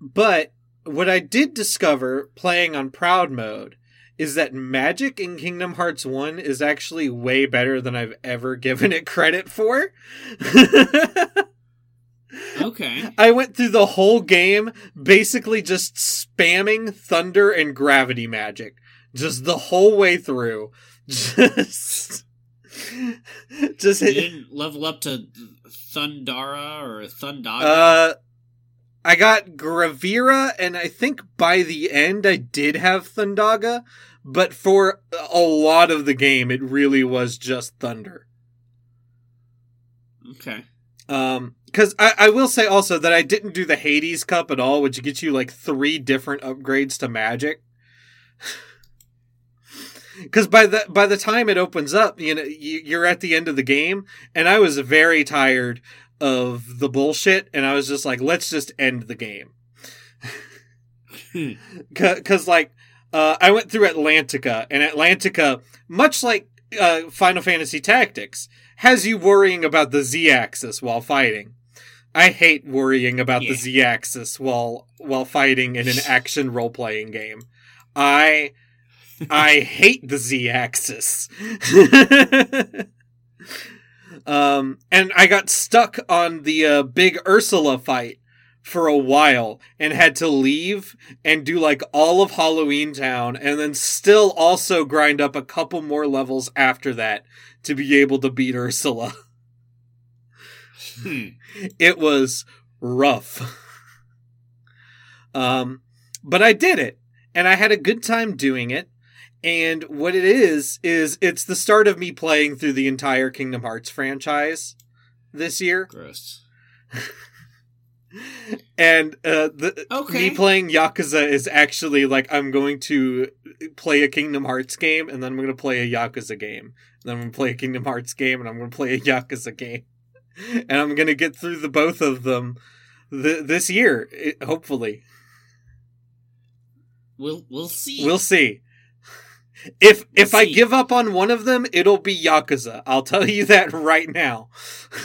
but what I did discover playing on Proud mode is that magic in Kingdom Hearts 1 is actually way better than I've ever given it credit for. Okay. I went through the whole game basically just spamming thunder and gravity magic. Just the whole way through. Just. Just You didn't level up to Thundara or Thundaga? Uh, I got Gravira, and I think by the end I did have Thundaga, but for a lot of the game, it really was just Thunder. okay. Um, because I, I will say also that I didn't do the Hades Cup at all, which gets you like three different upgrades to magic. Because by the by the time it opens up, you know you, you're at the end of the game, and I was very tired of the bullshit, and I was just like, let's just end the game. Because like uh, I went through Atlantica, and Atlantica, much like uh, Final Fantasy Tactics, has you worrying about the z-axis while fighting. I hate worrying about Yeah. the z-axis while while fighting in an action role playing game. I I hate the z-axis. um, and I got stuck on the uh, big Ursula fight for a while and had to leave and do like all of Halloween Town and then still also grind up a couple more levels after that to be able to beat Ursula. It was rough. um, but I did it and I had a good time doing it. And what it is, is it's the start of me playing through the entire Kingdom Hearts franchise this year. Gross. And uh, the, Okay. me playing Yakuza is actually like I'm going to play a Kingdom Hearts game and then I'm going to play a Yakuza game. and Then I'm going to play a Kingdom Hearts game and I'm going to play a Yakuza game. And I'm going to get through the both of them th- this year, it, hopefully. We'll we'll see. We'll see. If if I give up on one of them, it'll be Yakuza. I'll tell you that right now.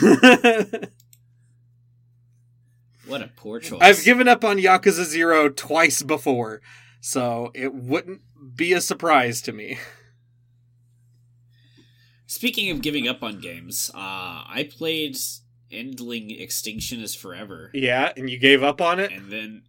what a poor choice. I've given up on Yakuza 0 twice before, so it wouldn't be a surprise to me. Speaking of giving up on games, uh, I played Endling Extinction is Forever, Yeah, and you gave up on it? and then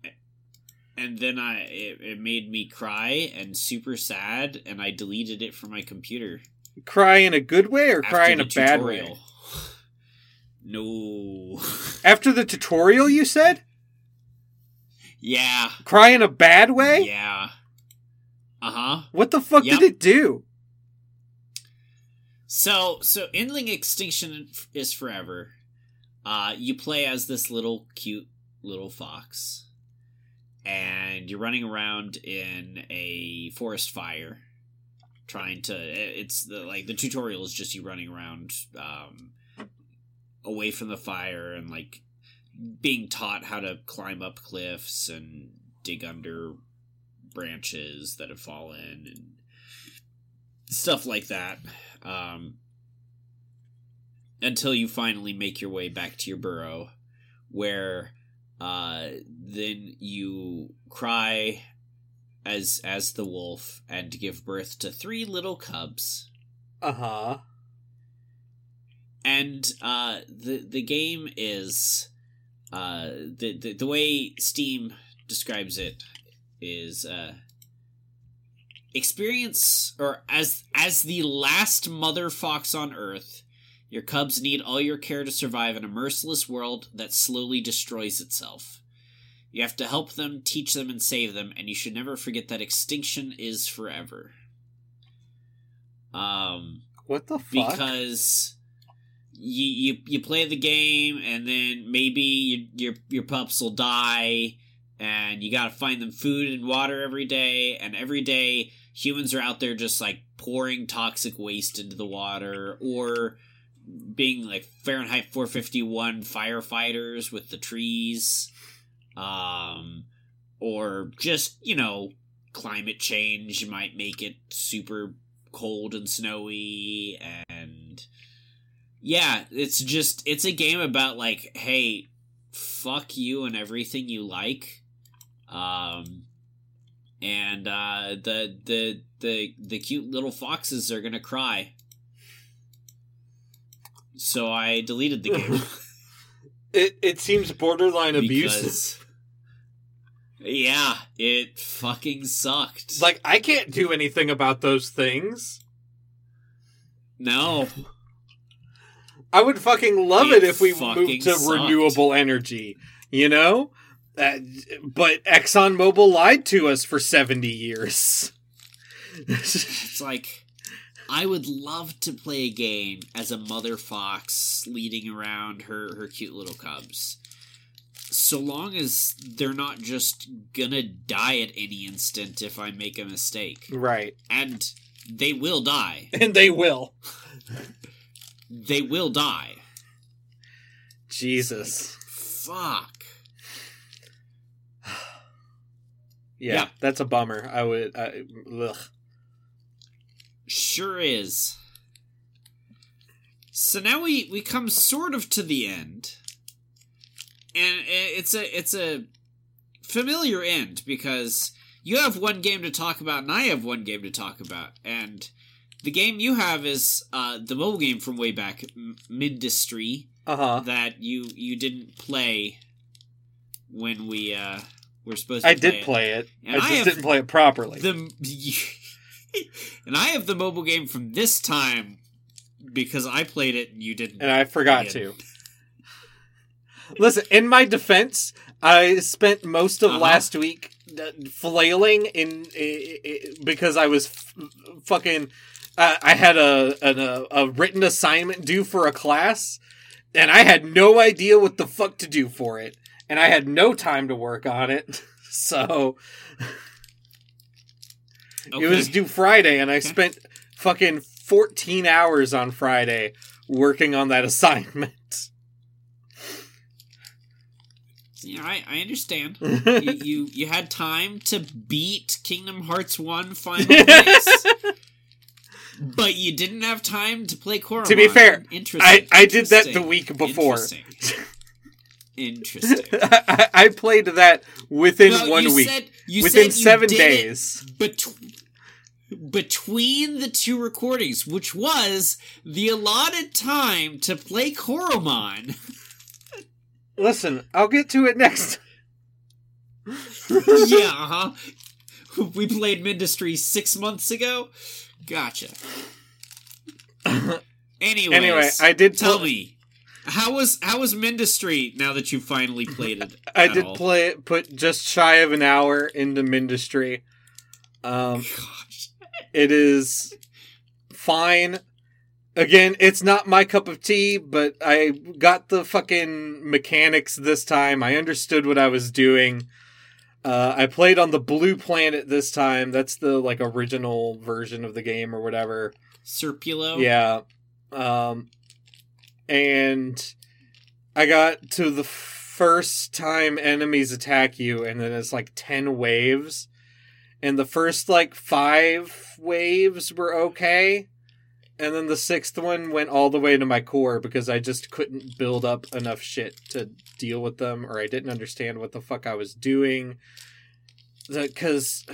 and then I it, it made me cry and super sad, and I deleted it from my computer. Cry in a good way or after cry in a bad tutorial. way? No. After the tutorial, you said? yeah. Cry in a bad way? Yeah. Uh huh. What the fuck Yep. did it do? So, so Endling Extinction is forever. Uh, you play as this little cute little fox, and you're running around in a forest fire, trying to. It's the like the tutorial is just you running around, um, away from the fire and like being taught how to climb up cliffs and dig under branches that have fallen and stuff like that um, until you finally make your way back to your burrow, where uh, then you cry as as the wolf and give birth to three little cubs. Uh huh. And uh, the the game is uh, the, the the way Steam describes it is uh, experience or as as the last mother fox on earth your cubs need all your care to survive in a merciless world that slowly destroys itself you have to help them teach them and save them and you should never forget that extinction is forever um What the fuck? because you, you you play the game and then maybe you, your your pups will die and you got to find them food and water every day and every day humans are out there just like pouring toxic waste into the water or being like Fahrenheit 451 firefighters with the trees um or just you know climate change might make it super cold and snowy and yeah it's just it's a game about like hey fuck you and everything you like um and uh, the the the the cute little foxes are gonna cry. So I deleted the game It it seems borderline abusive. yeah, it fucking sucked. Like I can't do anything about those things. no, I would fucking love It it, if we fucking moved to sucked. renewable energy, you know? Uh, but ExxonMobil lied to us for 70 years. it's like I would love to play a game as a mother fox leading around her her cute little cubs. So long as they're not just gonna die at any instant if I make a mistake. right. And they will die. And they will. They will die. Jesus. Fuck. Yeah, Yeah. that's a bummer. I would. I, ugh. Sure is. So now we we come sort of to the end, and it's a it's a familiar end because you have one game to talk about and I have one game to talk about, and the game you have is uh, the mobile game from way back, M- Mindustry, Uh huh. that you you didn't play when we uh, were supposed to. I did play it. I I just didn't play it properly. the and I have the mobile game from this time because I played it and you didn't. and I forgot to. Listen, in my defense, I spent most of Uh-huh. last week uh, flailing in i- i- because I was f- fucking. Uh, I had a, an, a a written assignment due for a class, and I had no idea what the fuck to do for it, and I had no time to work on it. So Okay. it was due Friday, and I spent fucking fourteen hours on Friday working on that assignment. Yeah, I, I understand. you, you you had time to beat Kingdom Hearts One final phase, but you didn't have time to play Koromon. To be fair, interesting. I, I did that the week before. Interesting. I, I played that within No, one you week. Said, you within said you seven days. bet- between the two recordings, which was the allotted time to play Koromon. Listen, I'll get to it next. yeah, uh huh. We played Mindustry six months ago. Gotcha. Anyways, anyway, I did tell pl- me how was how was Mindustry now that you finally played it? I did all? play it, put just shy of an hour into Mindustry. Um, Gosh. it is fine. Again, it's not my cup of tea, but I got the fucking mechanics this time. I understood what I was doing. Uh, I played on the blue planet this time. That's the like original version of the game or whatever. Serpulo. Yeah. Um and I got to the first time enemies attack you and then it's like 10 waves. And the first like 5 waves were okay. And then the sixth one went all the way to my core because I just couldn't build up enough shit to deal with them or I didn't understand what the fuck I was doing. Cuz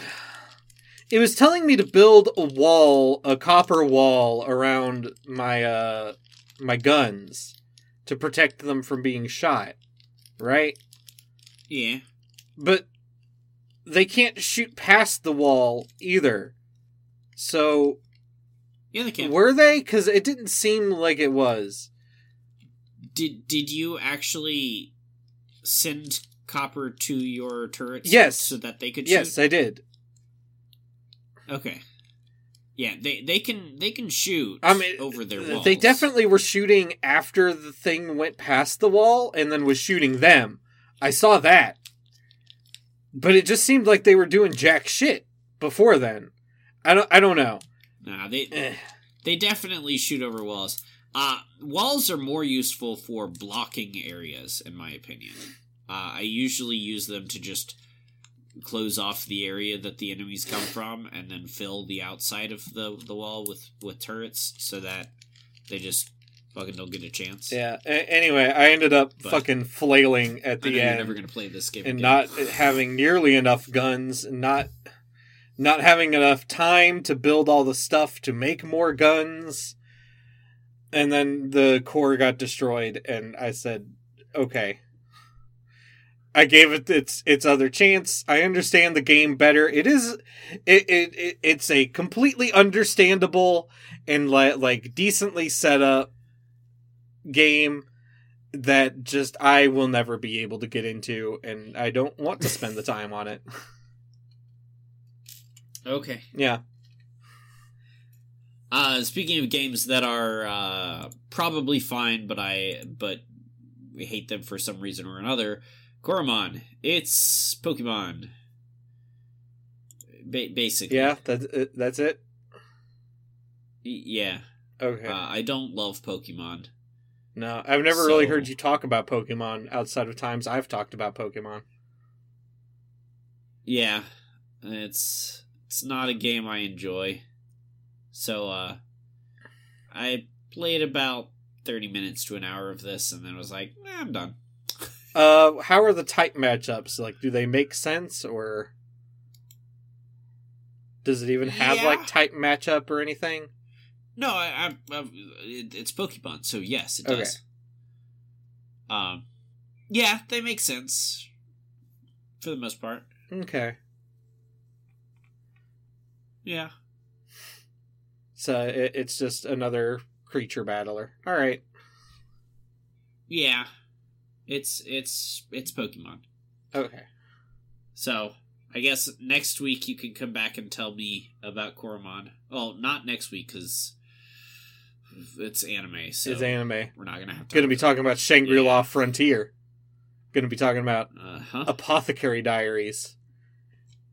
it was telling me to build a wall, a copper wall around my uh my guns to protect them from being shot, right? Yeah. But they can't shoot past the wall either. So Yeah, they can. were they? Because it didn't seem like it was. Did did you actually send copper to your turrets? Yes. so that they could Yes, shoot. I did. Okay. Yeah, they they can they can shoot I mean, over their walls. They definitely were shooting after the thing went past the wall and then was shooting them. I saw that. But it just seemed like they were doing jack shit before then. I don't I don't know. Nah, they Eh. they definitely shoot over walls. Uh walls are more useful for blocking areas, in my opinion. Uh, I usually use them to just close off the area that the enemies come from, and then fill the outside of the the wall with with turrets, so that they just fucking don't get a chance. Yeah. A- anyway, I ended up But- fucking flailing at the you're end never gonna play this game and again. not having nearly enough guns and not not having enough time to build all the stuff to make more guns. And then the core got destroyed, and I said, okay. I gave it its its other chance. I understand the game better. It is it it, it it's a completely understandable and like like decently set up game that just I will never be able to get into and I don't want to spend the time on it. Okay. Yeah. Uh, speaking of games that are uh, probably fine, but I but we hate them for some reason or another. Coromon, it's Pokemon. Ba- basically, Yeah, that's it- that's it. Yeah. Okay. Uh, I don't love Pokemon. no, I've never really heard you talk about Pokemon outside of times I've talked about Pokemon. Yeah, it's it's not a game I enjoy. So uh I played about 30 minutes to an hour of this and then was like, eh, I'm done. Uh, how are the type matchups? Like, do they make sense or does it even have Yeah. like type matchup or anything? No, I, I, I it, it's Pokemon, so yes, it Okay. does. Um yeah, they make sense for the most part. Okay, Yeah. so it, it's just another creature battler. All right. Yeah. It's it's it's Pokemon. Okay. So, I guess next week you can come back and tell me about Coromon. Well, not next week because it's anime. So it's anime. we're not gonna have to. Going to be talking about Shangri La Yeah. Frontier. Going to be talking about Uh huh. Apothecary Diaries.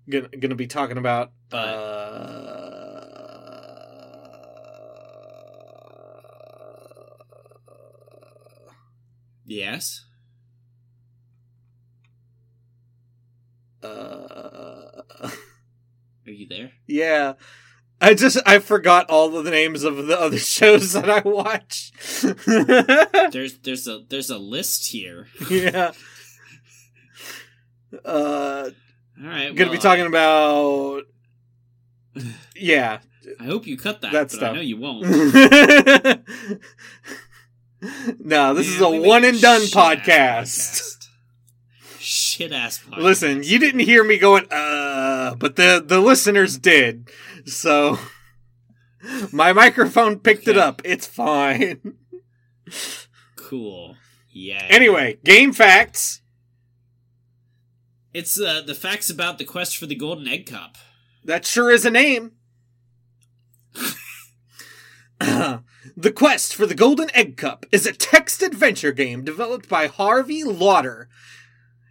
Going to be talking about But- uh, Yes. Uh, Are you there? yeah. I just I forgot all of the names of the other shows that I watch. There's there's a there's a list here. yeah. Uh, All right. gonna be well, talking about. Yeah, I hope you cut that, that but stuff. I know you won't. no, this is a one and done shit-ass podcast. Shit ass podcast. Listen, you didn't hear me going, uh, but the the listeners did. So my microphone picked it up. It's fine. Cool. Yeah. anyway, game facts. it's uh, the facts about the quest for the golden egg cup. That sure is a name. the Quest for the Golden Egg Cup is a text adventure game developed by Harvey Lodder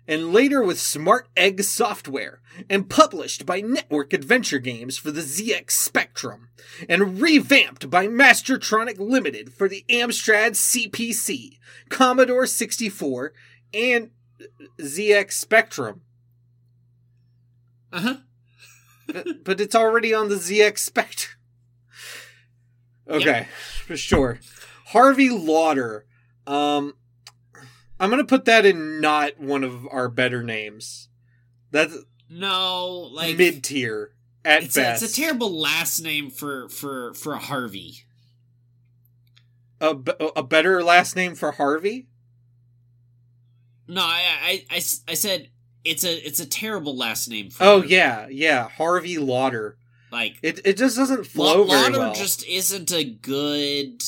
and later with Smart Egg Software and published by Network Adventure Games for the ZX Spectrum and revamped by Mastertronic Limited for the Amstrad CPC, Commodore 64, and ZX Spectrum. Uh huh. but, but it's already on the ZX Spectrum. Okay, for sure. Harvey Lodder. Um, I'm gonna put that in not one of our better names. That's No, like mid tier at it's a, best. it's a terrible last name for for for Harvey. a a, a better last name for Harvey. No, I I I said it's a it's a terrible last name for. Oh Harvey. yeah, yeah, Harvey Lodder. like It it just doesn't flow La- Lodder well. just isn't a good.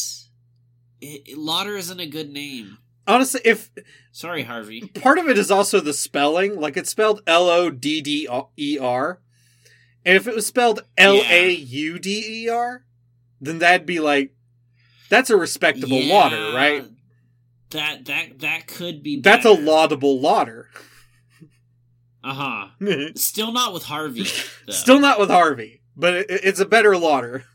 It, Lodder isn't a good name. Honestly, if Sorry, Harvey. part of it is also the spelling, like it's spelled L O D D E R, and if it was spelled L A U D E R, then that'd be like that's a respectable Yeah, lauder, right? That that that could be. That's a laudable lauder. Uh huh. Still not with Harvey. Though. Still not with Harvey, but it, it's a better lauder.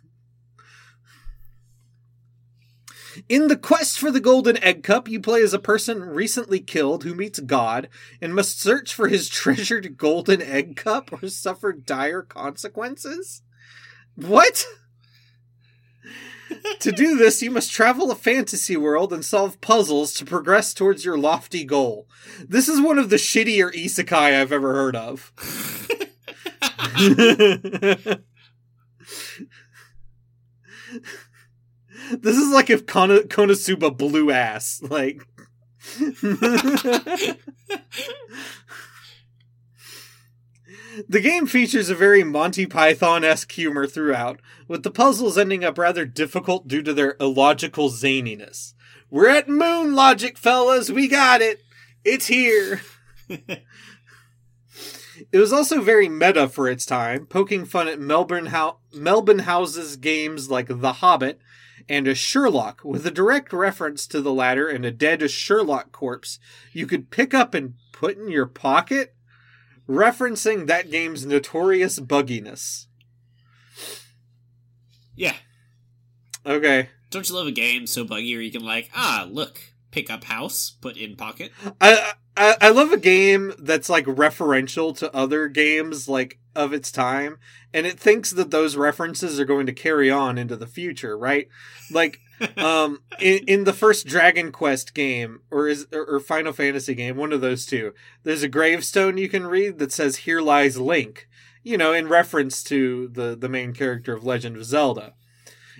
In the quest for the Golden Egg Cup, you play as a person recently killed who meets God and must search for his treasured Golden Egg Cup or suffer dire consequences. What? to do this, you must travel a fantasy world and solve puzzles to progress towards your lofty goal. This is one of the shittier isekai I've ever heard of. this is like if Kona- Konosuba blew ass. Like. The game features a very Monty Python esque humor throughout, with the puzzles ending up rather difficult due to their illogical zaniness. We're at moon logic, fellas. We got it. It's here. it was also very meta for its time, poking fun at Melbourne, Ho- Melbourne House's games like The Hobbit and a Sherlock, with a direct reference to the latter and a dead Sherlock corpse you could pick up and put in your pocket referencing that game's notorious bugginess. Yeah. Okay. Don't you love a game so buggy where you can like, ah, look, pick up house, put in pocket? I, I I love a game that's like referential to other games like of its time and it thinks that those references are going to carry on into the future, right? Like um in, in the first Dragon Quest game or is or Final Fantasy game, one of those two, there's a gravestone you can read that says here lies Link, you know, in reference to the the main character of Legend of Zelda.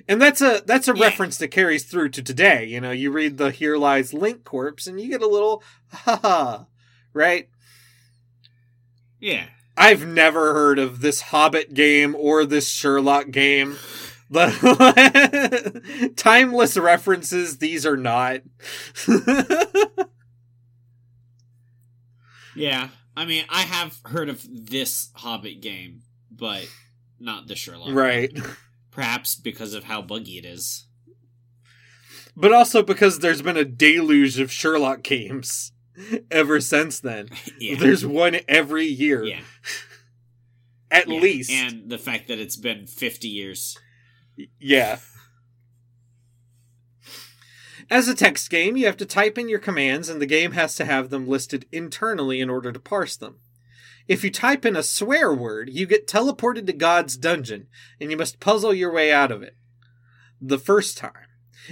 And that's a that's a Yeah. reference that carries through to today. You know, you read the here lies Link corpse and you get a little ha ha, right? Yeah. I've never heard of this Hobbit game or this Sherlock game. The timeless references, these are not. Yeah. I mean, I have heard of this Hobbit game, but not the Sherlock. right. Perhaps because of how buggy it is. But also because there's been a deluge of Sherlock games ever since then. yeah. There's one every year, yeah. at yeah. least. And the fact that it's been 50 years. Yeah. As a text game, you have to type in your commands, and the game has to have them listed internally in order to parse them. If you type in a swear word, you get teleported to God's dungeon, and you must puzzle your way out of it. The first time.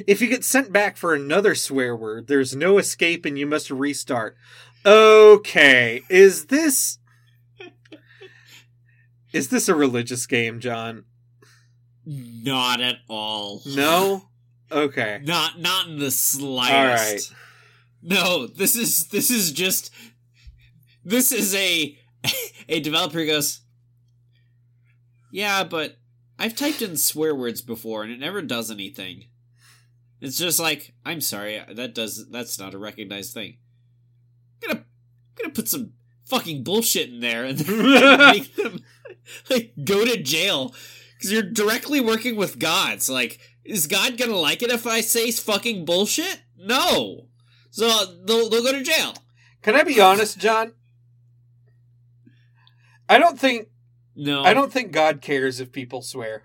If you get sent back for another swear word, there's no escape and you must restart. Okay, is this. Is this a religious game, Jon? Not at all. No? Okay. Not not in the slightest. All No, this is this is just this is a a developer goes Yeah, but I've typed in swear words before and it never does anything. It's just like, I'm sorry, that does that's not a recognized thing. I'm gonna I'm gonna put some fucking bullshit in there and make them like go to jail because you're directly working with gods. Like, is God gonna like it if I say fucking bullshit? No. So they'll they'll go to jail. Can I be honest, Jon? I don't think No, I don't think God cares if people swear.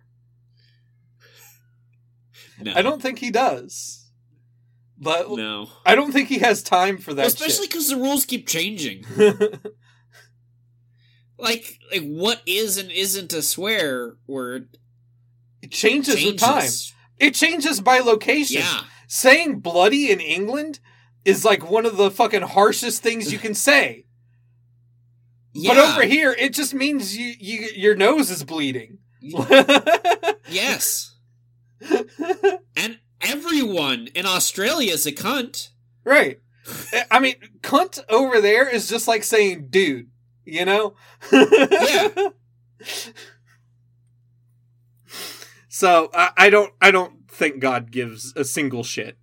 No, I don't think he does. But No, I don't think he has time for that. Well, especially because the rules keep changing. Like like what is and isn't a swear word it changes, changes. with time. It changes by location. Yeah. Saying bloody in England is like one of the fucking harshest things you can say. Yeah. But over here, it just means you, you your nose is bleeding. Yes. And everyone in Australia is a cunt. right. I mean, cunt over there is just like saying dude, you know? Yeah. So I, I don't I don't think God gives a single shit.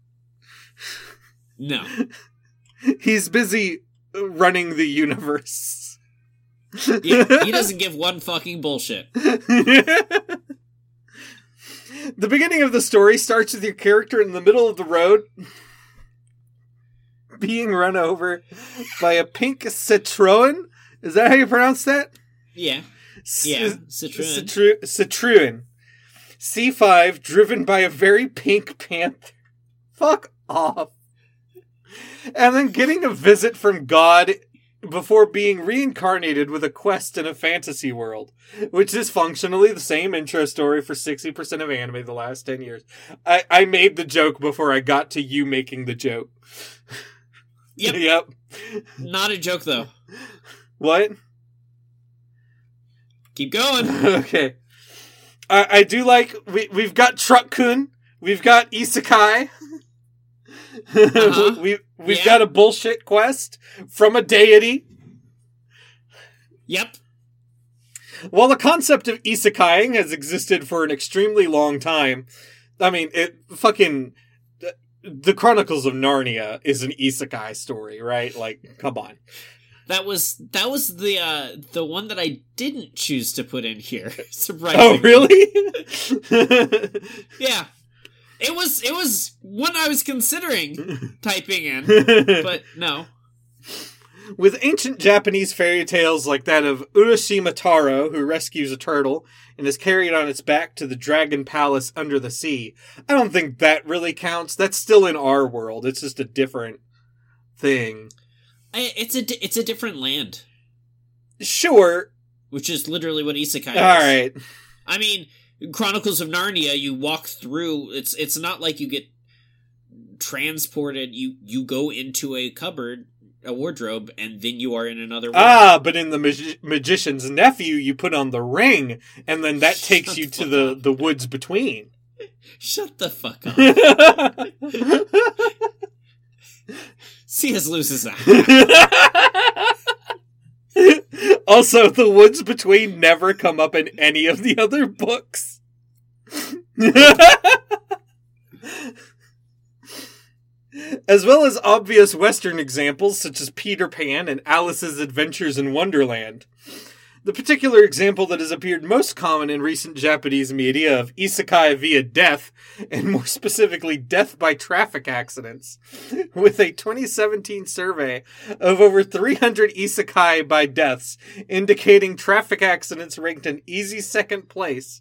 No. He's busy running the universe. Yeah, he doesn't give one fucking bullshit. the beginning of the story starts with your character in the middle of the road being run over by a pink Citroen. Is that how you pronounce that? Yeah. C- Yeah. Citroen. Citroen. C5 driven by a very pink panther. Fuck off. And then getting a visit from God before being reincarnated with a quest in a fantasy world, which is functionally the same intro story for 60% of anime the last 10 years. I, I made the joke before I got to you making the joke. Yep. yep. Not a joke though. What? Keep going. okay. I, I do like we we've got Truck Kun, we've got Isekai. Uh-huh. we we've Yeah. got a bullshit quest from a deity. Yep. While the concept of isekaiing has existed for an extremely long time, I mean, it fucking the Chronicles of Narnia is an isekai story, right? Like, come on. That was that was the uh the one that I didn't choose to put in here. Surprisingly. Oh, really? Yeah. It was it was one I was considering typing in, but no. With ancient Japanese fairy tales like that of Urashima Taro, who rescues a turtle and is carried on its back to the dragon palace under the sea, I don't think that really counts. That's still in our world. It's just a different thing. I, it's a it's a different land, Sure. which is literally what isekai is. All right. I mean, Chronicles of Narnia, you walk through. It's it's not like you get transported. You you go into a cupboard, a wardrobe, and then you are in another world. Ah, but in the magi- magician's nephew, you put on the ring, and then that takes Shut you to the, up. the woods between. Shut the fuck up. C.S. Lewis is a also, the woods between never come up in any of the other books. as well as obvious Western examples such as Peter Pan and Alice's Adventures in Wonderland. The particular example that has appeared most common in recent Japanese media of isekai via death, and more specifically death by traffic accidents, with a 2017 survey of over 300 isekai by deaths, indicating traffic accidents ranked an easy second place,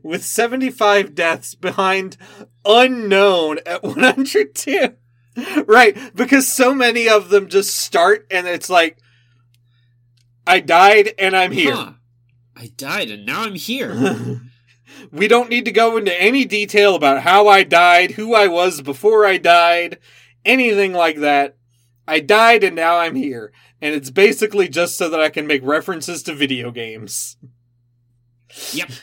with 75 deaths behind unknown at 102. Right, because so many of them just start and it's like, I died and I'm here. Huh. I died and now I'm here. we don't need to go into any detail about how I died, who I was before I died, anything like that. I died and now I'm here. And it's basically just so that I can make references to video games. Yep.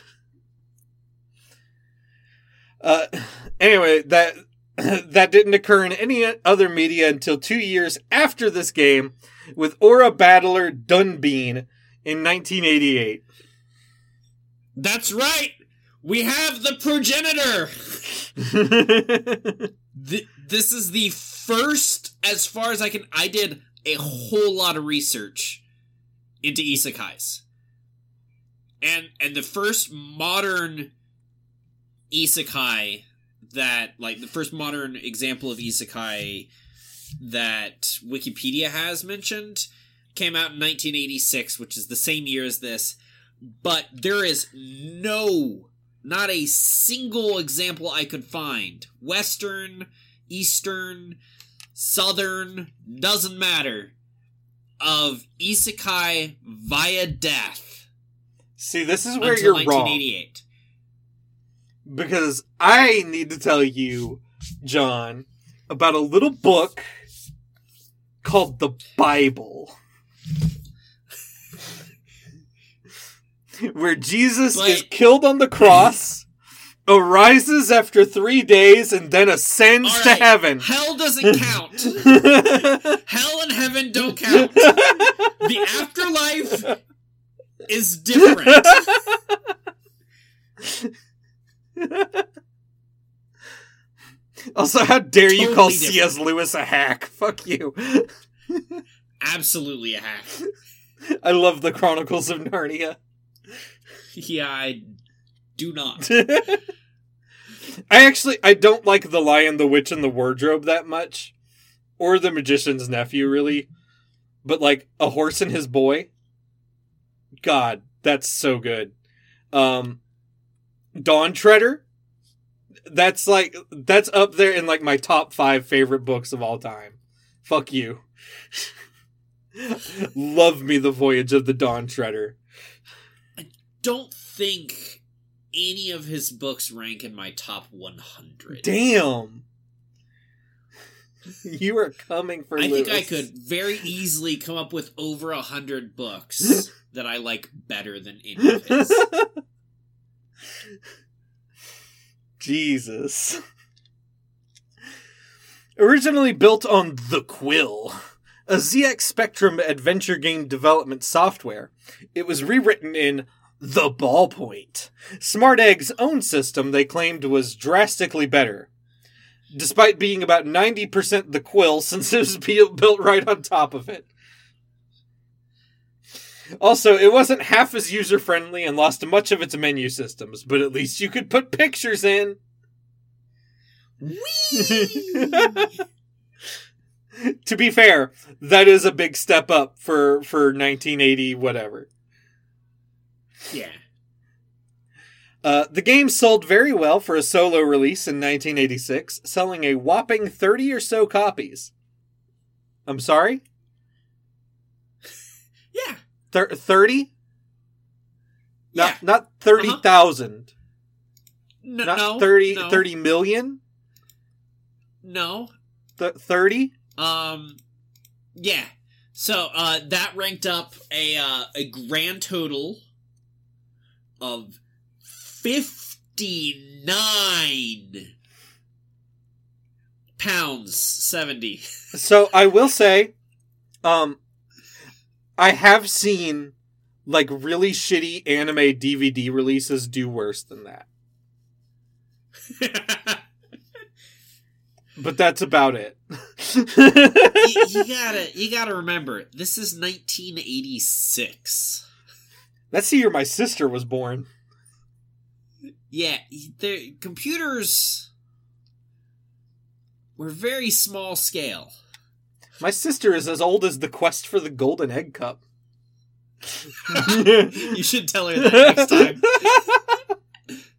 Uh, anyway, that that didn't occur in any other media until two years after this game, with Aura Battler Dunbine in 1988. That's right. We have the progenitor. Th- this is the first, as far as I can. I did a whole lot of research into isekais, and and the first modern isekai that, like, the first modern example of isekai that Wikipedia has mentioned came out in 1986, which is the same year as this. But there is no, not a single example I could find. Western, Eastern, Southern, doesn't matter, of isekai via death See, this is where you're wrong. 1988. because I need to tell you, Jon, about a little book called the Bible. Where Jesus But- is killed on the cross, arises after three days, and then ascends All to heaven. Hell doesn't count. Hell and heaven don't count. The afterlife is different. also, how dare you call Totally C.S. Lewis a hack? Fuck you. Absolutely a hack. I love the Chronicles of Narnia. Yeah, I do not. I actually I don't like the Lion, the Witch, and the Wardrobe that much, or the Magician's Nephew really, but like a horse and his boy. God, that's so good. Um, Dawn Treader. That's like that's up there in like my top five favorite books of all time. Fuck you. Love me the Voyage of the Dawn Treader. I don't think any of his books rank in my top 100. Damn. You are coming for I think I could very easily come up with over a hundred books that I like better than any of his. Jesus. Originally built on The Quill, a ZX Spectrum adventure game development software, it was rewritten in The Ballpoint, Smart Egg's own system they claimed was drastically better. Despite being about 90% The Quill since it was built right on top of it. Also, it wasn't half as user friendly and lost much of its menu systems, but at least you could put pictures in. to be fair, that is a big step up for for 1980 whatever. Yeah. Uh, the game sold very well for a solo release in 1986, selling a whopping 30 or so copies. I'm sorry? Yeah. Thir- 30? Yeah. Not not 30,000. No, Not no, 30 no, 30 million? No. Th- 30? Um yeah. So uh that ranked up a uh, a grand total of 59 pounds 70. So I will say, um, I have seen like really shitty anime DVD releases do worse than that, but that's about it. you, you gotta you gotta remember this is 1986 That's the year my sister was born. yeah the computers were very small scale My sister is as old as the quest for the golden egg cup. you should tell her that next time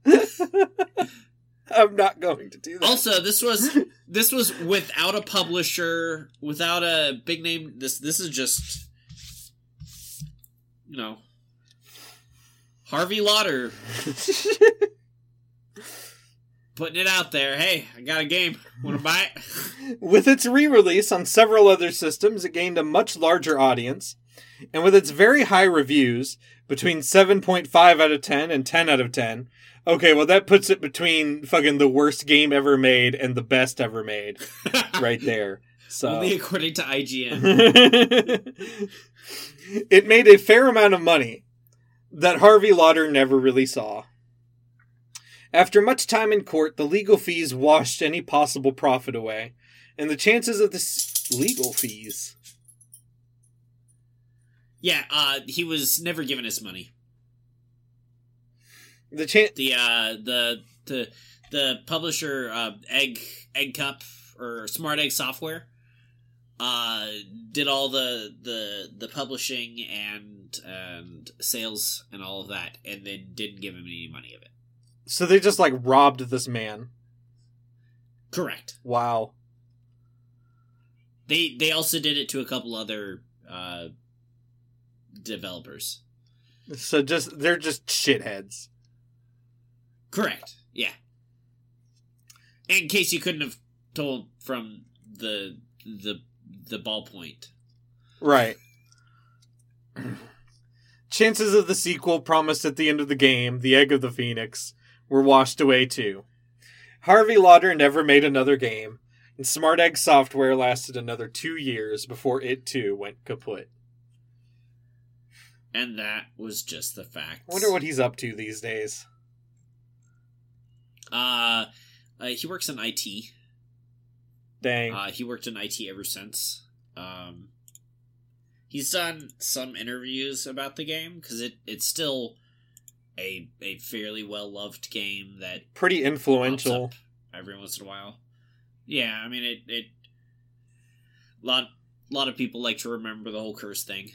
I'm not going to do that. also this was this was without a publisher without a big name this this is just you know harvey lodder putting it out there hey i got a game want to buy it With its re release on several other systems, it gained a much larger audience. And with its very high reviews, between 7.5 out of 10 and 10 out of 10, okay, well, that puts it between fucking the worst game ever made and the best ever made, right there. So. only according to ign it made a fair amount of money that Harvey Lodder never really saw. After much time in court, the legal fees washed any possible profit away, and the chances of this legal fees. yeah uh he was never given his money The the uh the the the publisher uh egg egg cup or smart egg software uh did all the the the publishing and and sales and all of that and then didn't give him any money of it So they just like robbed this man. correct Wow. they they also did it to a couple other uh developers So just they're just shitheads. correct yeah in case you couldn't have told from the the the ballpoint Right. Chances of the sequel promised at the end of the game, The Egg of the Phoenix, were washed away too. Harvey Lodder never made another game, and Smart Egg Software lasted another two years before it too went kaput. And that was just the fact. I wonder what he's up to these days. Uh, uh he works in IT. Dang. Uh, he worked in IT ever since. Um, he's done some interviews about the game because it it's still a a fairly well loved game that Pretty influential. every once in a while. Yeah, I mean it it a lot lot of people like to remember the whole curse thing.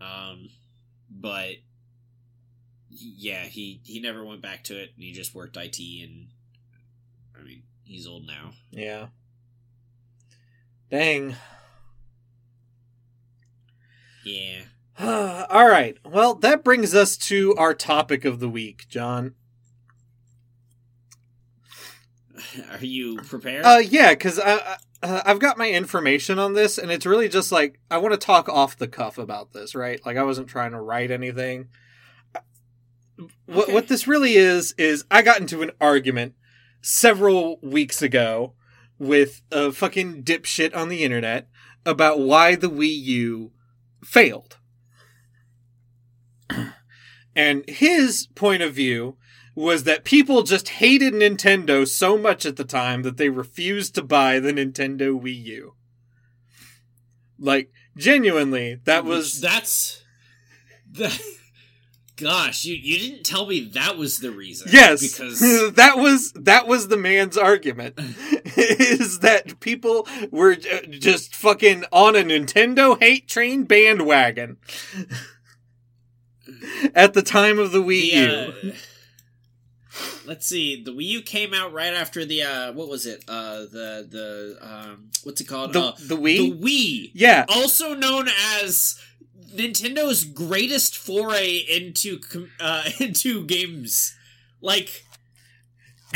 Um but yeah, he he never went back to it and he just worked IT and I mean, he's old now. Yeah. Dang. Yeah. All right. Well, that brings us to our topic of the week, Jon. Are you prepared? Uh, yeah, because I, I uh, I've got my information on this, and it's really just like I want to talk off the cuff about this, right? Like I wasn't trying to write anything. What what this really is is I got into an argument several weeks ago with a fucking dipshit on the internet about why the Wii U failed. And his point of view was that people just hated Nintendo so much at the time that they refused to buy the Nintendo Wii U. Like, genuinely, that was. that's that. Gosh, you you didn't tell me that was the reason. Yes, because that was that was the man's argument. is that people were just fucking on a Nintendo hate train bandwagon at the time of the Wii the, U. uh, let's see, the Wii U came out right after the uh, what was it? Uh, the the um, what's it called? The uh, the Wii, the Wii, yeah, also known as Nintendo's greatest foray into uh, into games. Like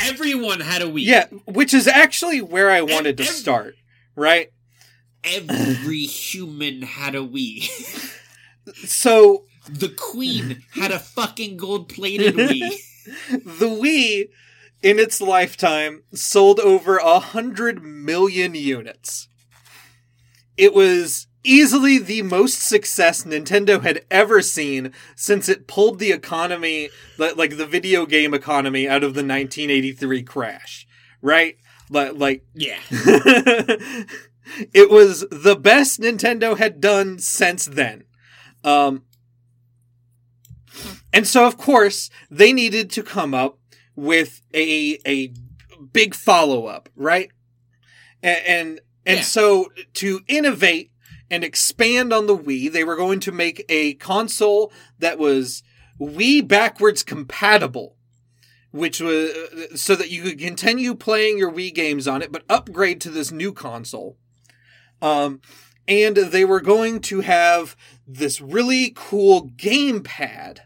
everyone had a Wii. yeah, which is actually where I wanted to start. Right, Every human had a Wii. so The Queen had a fucking gold plated Wii. the Wii, in its lifetime, sold over a hundred million units. It was easily the most success Nintendo had ever seen since it pulled the economy, like the video game economy, out of the 1983 crash. Right? Like, like Yeah. it was the best Nintendo had done since then. Um, and so, of course, they needed to come up with a a big follow up, right? And and, and Yeah. so to innovate and expand on the Wii, they were going to make a console that was Wii backwards compatible, which was so that you could continue playing your Wii games on it, but upgrade to this new console. Um, and they were going to have this really cool gamepad. A-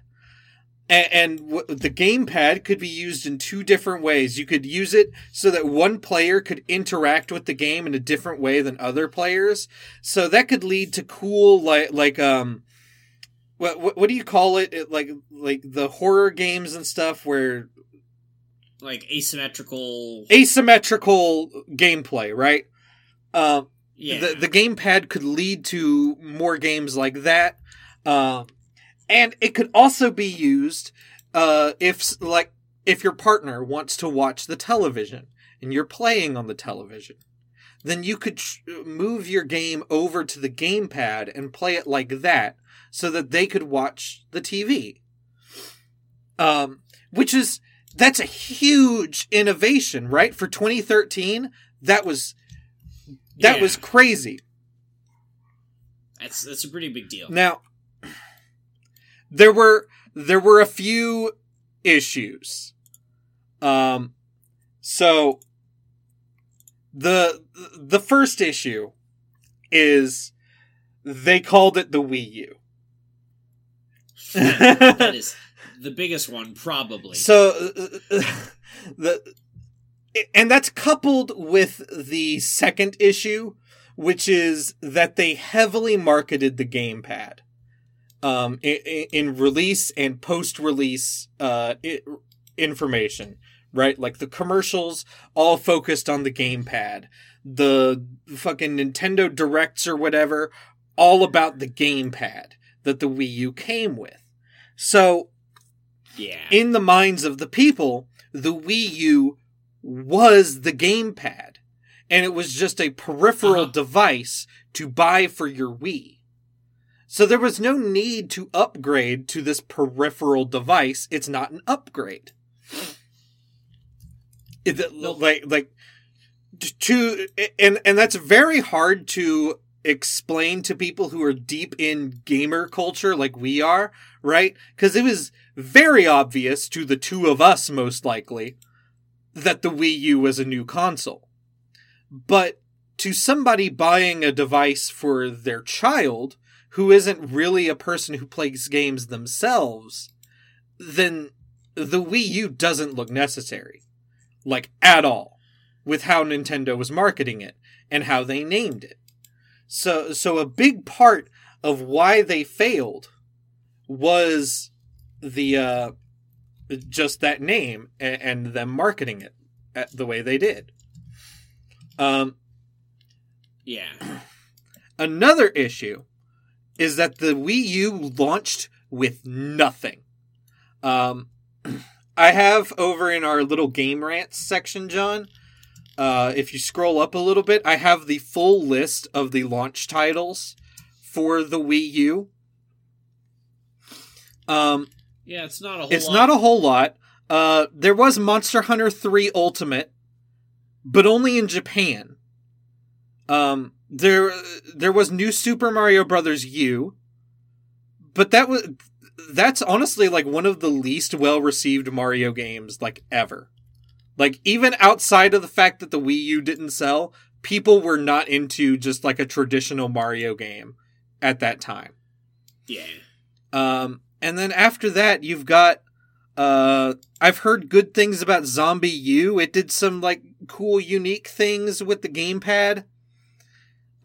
And w- the gamepad could be used in two different ways. You could use it so that one player could interact with the game in a different way than other players. So that could lead to cool, like, like, um, what, what, what do you call it? it? Like, like the horror games and stuff where like asymmetrical. asymmetrical gameplay, right? Um, yeah. the the gamepad could lead to more games like that, um, and it could also be used uh, if like if your partner wants to watch the television and you're playing on the television, then you could sh- move your game over to the gamepad and play it like that, so that they could watch the TV. Um, which is that's a huge innovation, right? For 2013, that was that Yeah. was crazy. that's that's a pretty big deal. Now, there were there were a few issues. Um, so the the first issue is they called it the Wii U. that is the biggest one, probably. So uh, the and that's coupled with the second issue, which is that they heavily marketed the gamepad um, in, in release and post-release uh, information. Right, like the commercials all focused on the gamepad. The fucking Nintendo directs or whatever, all about the gamepad that the Wii U came with. So yeah. in the minds of the people, the Wii U was the gamepad, and it was just a peripheral Uh-huh. device to buy for your Wii. So there was no need to upgrade to this peripheral device. It's not an upgrade. It- like like to and and that's very hard to explain to people who are deep in gamer culture like we are, right? Because it was very obvious to the two of us, most likely, that the Wii U was a new console. But to somebody buying a device for their child who isn't really a person who plays games themselves, then the Wii U doesn't look necessary. Like, at all. with how Nintendo was marketing it and how they named it. So so a big part of why they failed was the uh just that name and, and them marketing it the way they did. Um yeah. Another issue is that the Wii U launched with nothing. Um, I have over in our little game rants section, Jon. Uh, if you scroll up a little bit, I have the full list of the launch titles for the Wii U. Um, yeah, it's not a whole. It's lot. not a whole lot. Uh, there was Monster Hunter Three Ultimate, but only in Japan. Um, there there was New Super Mario Brothers U, but that was that's honestly like one of the least well received Mario games like ever. Like even outside of the fact that the Wii U didn't sell, people were not into just like a traditional Mario game at that time. Yeah. Um and then after that you've got uh I've heard good things about ZombiU. It did some like cool unique things with the gamepad.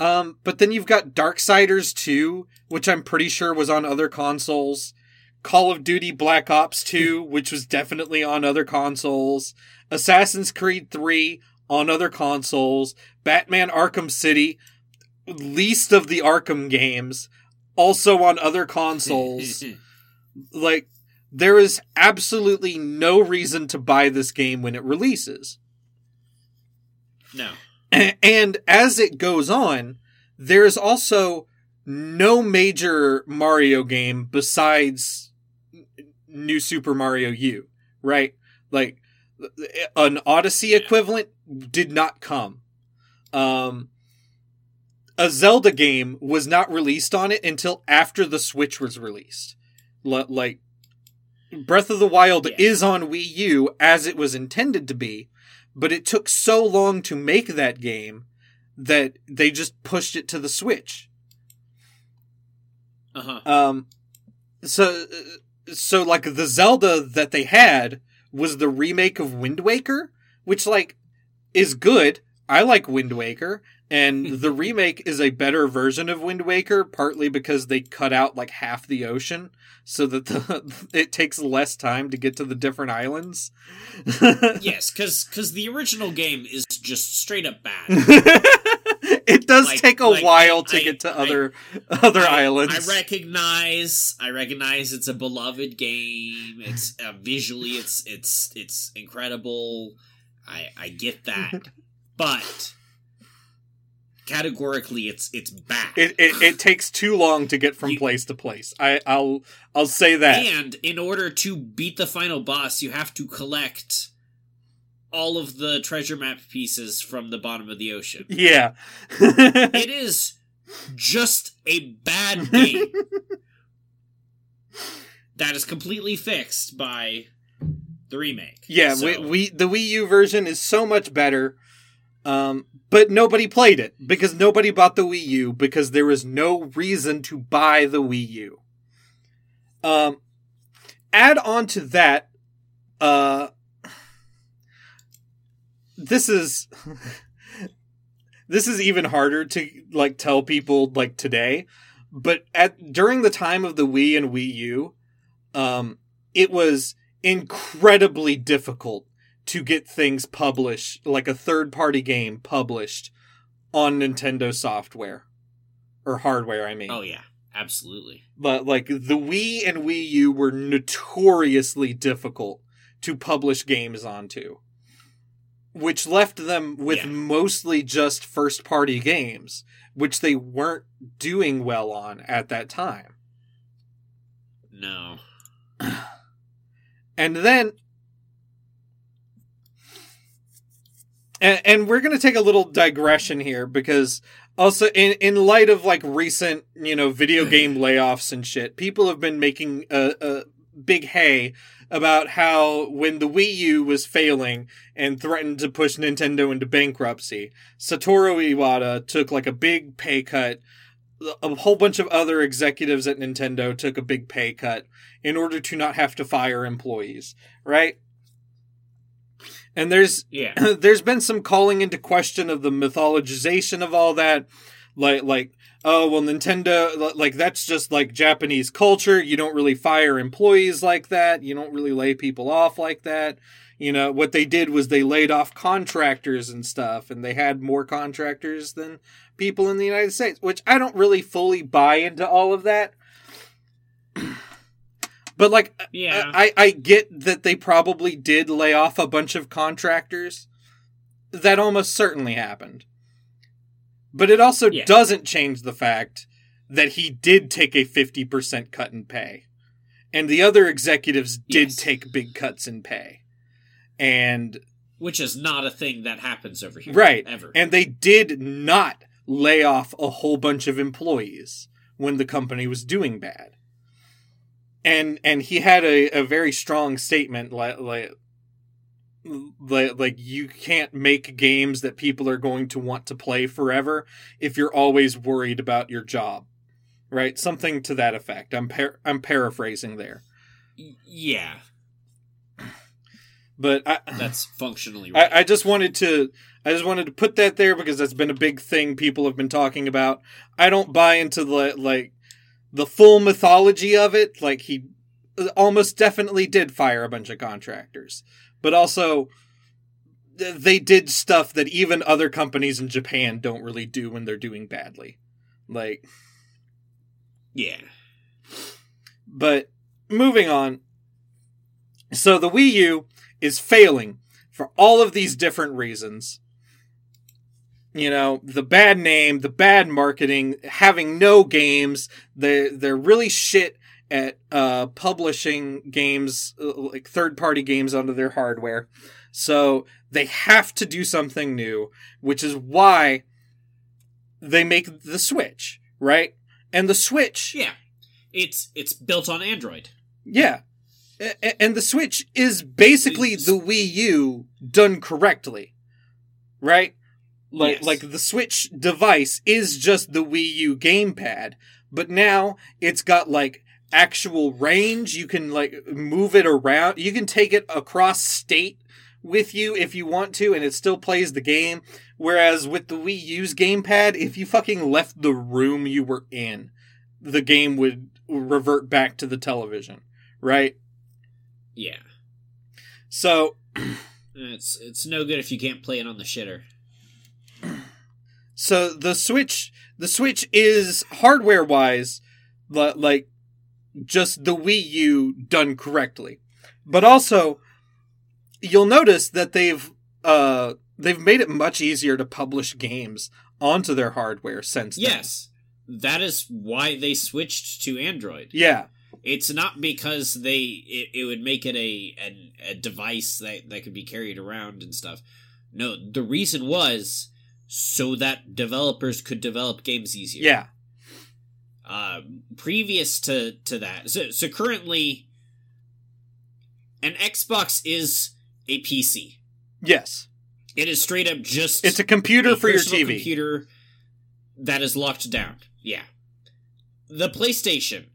Um, but then you've got Darksiders 2, which I'm pretty sure was on other consoles. Call of Duty Black Ops 2, which was definitely on other consoles. Assassin's Creed 3 on other consoles. Batman Arkham City, least of the Arkham games, also on other consoles. like, there is absolutely no reason to buy this game when it releases. No. And as it goes on, there's also no major Mario game besides New Super Mario U, right? Like an Odyssey equivalent did not come. Um, a Zelda game was not released on it until after the Switch was released. L- like Breath of the Wild Yeah. is on Wii U as it was intended to be, but it took so long to make that game that they just pushed it to the Switch. Uh huh. Um, so so like the Zelda that they had was the remake of Wind Waker, which like is good. I like Wind Waker, and the remake is a better version of Wind Waker, partly because they cut out like half the ocean so that the it takes less time to get to the different islands. yes, because because the original game is just straight up bad. it does Like- take a like, while to I- get to I- other other I- islands. I recognize, I recognize it's a beloved game. It's uh, visually, it's it's it's incredible. I I get that, but categorically, it's it's bad. it, it, it takes too long to get from You- place to place. I, I'll I'll say that. and in order to beat the final boss, you have to collect all of the treasure map pieces from the bottom of the ocean. Yeah. It is just a bad game that is completely fixed by the remake. yeah, So- we, we the Wii U version is so much better. Um, but nobody played it because nobody bought the Wii U because there was no reason to buy the Wii U. Um, add on to that, uh, this is this is even harder to like tell people like today, but at during the time of the Wii and Wii U, um, it was incredibly difficult to get things published, like a third party game published on Nintendo software or hardware. I mean, Oh yeah, absolutely. but like the Wii and Wii U were notoriously difficult to publish games onto, which left them with Yeah. mostly just first party games, which they weren't doing well on at that time. No. And then and, and we're going to take a little digression here because also in in light of like recent, you know, video mm-hmm. game layoffs and shit, people have been making a, a big hay about how when the Wii U was failing and threatened to push Nintendo into bankruptcy, Satoru Iwata took like a big pay cut. A whole bunch of other executives at Nintendo took a big pay cut in order to not have to fire employees, right? And there's Yeah. there's been some calling into question of the mythologization of all that. Like like oh well nintendo like that's just like japanese culture. You don't really fire employees like that. You don't really lay people off like that. You know what they did was they laid off contractors and stuff and they had more contractors than people in the united states which i don't really fully buy into all of that but like Yeah. I, I get that they probably did lay off a bunch of contractors. That almost certainly happened. But it also Yeah. doesn't change the fact that he did take a 50% cut in pay. And the other executives did Yes. take big cuts in pay. And Which is not a thing that happens over here. Right. Ever. and they did not lay off a whole bunch of employees when the company was doing bad. And and he had a, a very strong statement like like like like you can't make games that people are going to want to play forever if you're always worried about your job. Right? Something to that effect. I'm par- I'm paraphrasing there. Yeah. But I, That's functionally right. I, I just wanted to I just wanted to put that there because that's been a big thing people have been talking about. I don't buy into the like the full mythology of it. Like he almost definitely did fire a bunch of contractors, but also they did stuff that even other companies in Japan don't really do when they're doing badly. Like, yeah. but moving on. So the Wii U is failing for all of these different reasons. You know, the bad name, the bad marketing, having no games. They they're really shit at uh, publishing games, uh, like third party games onto their hardware. So they have to do something new, which is why they make the Switch, right? And the Switch Yeah. It's it's built on Android. yeah. A- And the Switch is basically It's- the Wii U done correctly. Right? Like Yes. like the Switch device is just the Wii U gamepad, but now it's got like actual range. You can like move it around. You can take it across state with you if you want to and it still plays the game. Whereas with the Wii U's gamepad, if you fucking left the room you were in, the game would revert back to the television, right? Yeah. So It's it's no good if you can't play it on the shitter. So the Switch the Switch is hardware wise like just the Wii U done correctly. But also you'll notice that they've uh they've made it much easier to publish games onto their hardware since then. Yes. That is why they switched to Android. Yeah. It's not because they it, it would make it a, a a device that that could be carried around and stuff. No, the reason was so that developers could develop games easier. Yeah. Uh, previous to to that, so so currently, an Xbox is a PC. Yes. It is straight up just It's a computer a for your TV. computer that is locked down. Yeah. The PlayStation,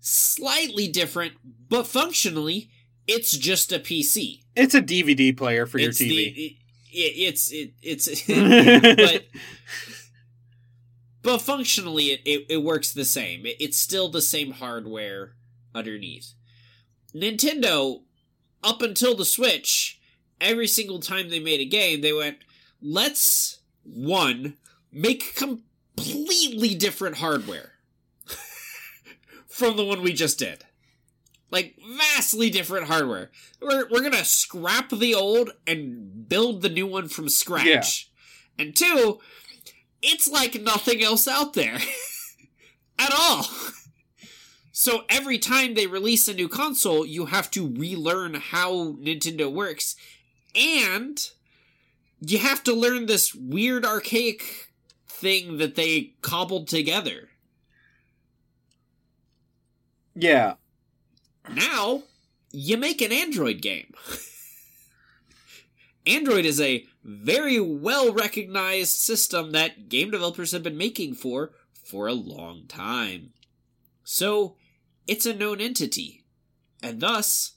slightly different, but functionally, it's just a PC. It's a DVD player for it's your TV. The, it's it, it's but but functionally it, it, it works the same. It, it's still the same hardware underneath. Nintendo, up until the Switch, every single time they made a game, they went, let's one make completely different hardware from the one we just did. Like vastly different hardware. We're we're gonna scrap the old and build the new one from scratch. And two, it's like nothing else out there at all. So every time they release a new console, you have to relearn how Nintendo works, and you have to learn this weird archaic thing that they cobbled together. yeah. Now, you make an Android game. Android is a very well recognized system that game developers have been making for for a long time. So, it's a known entity. And thus,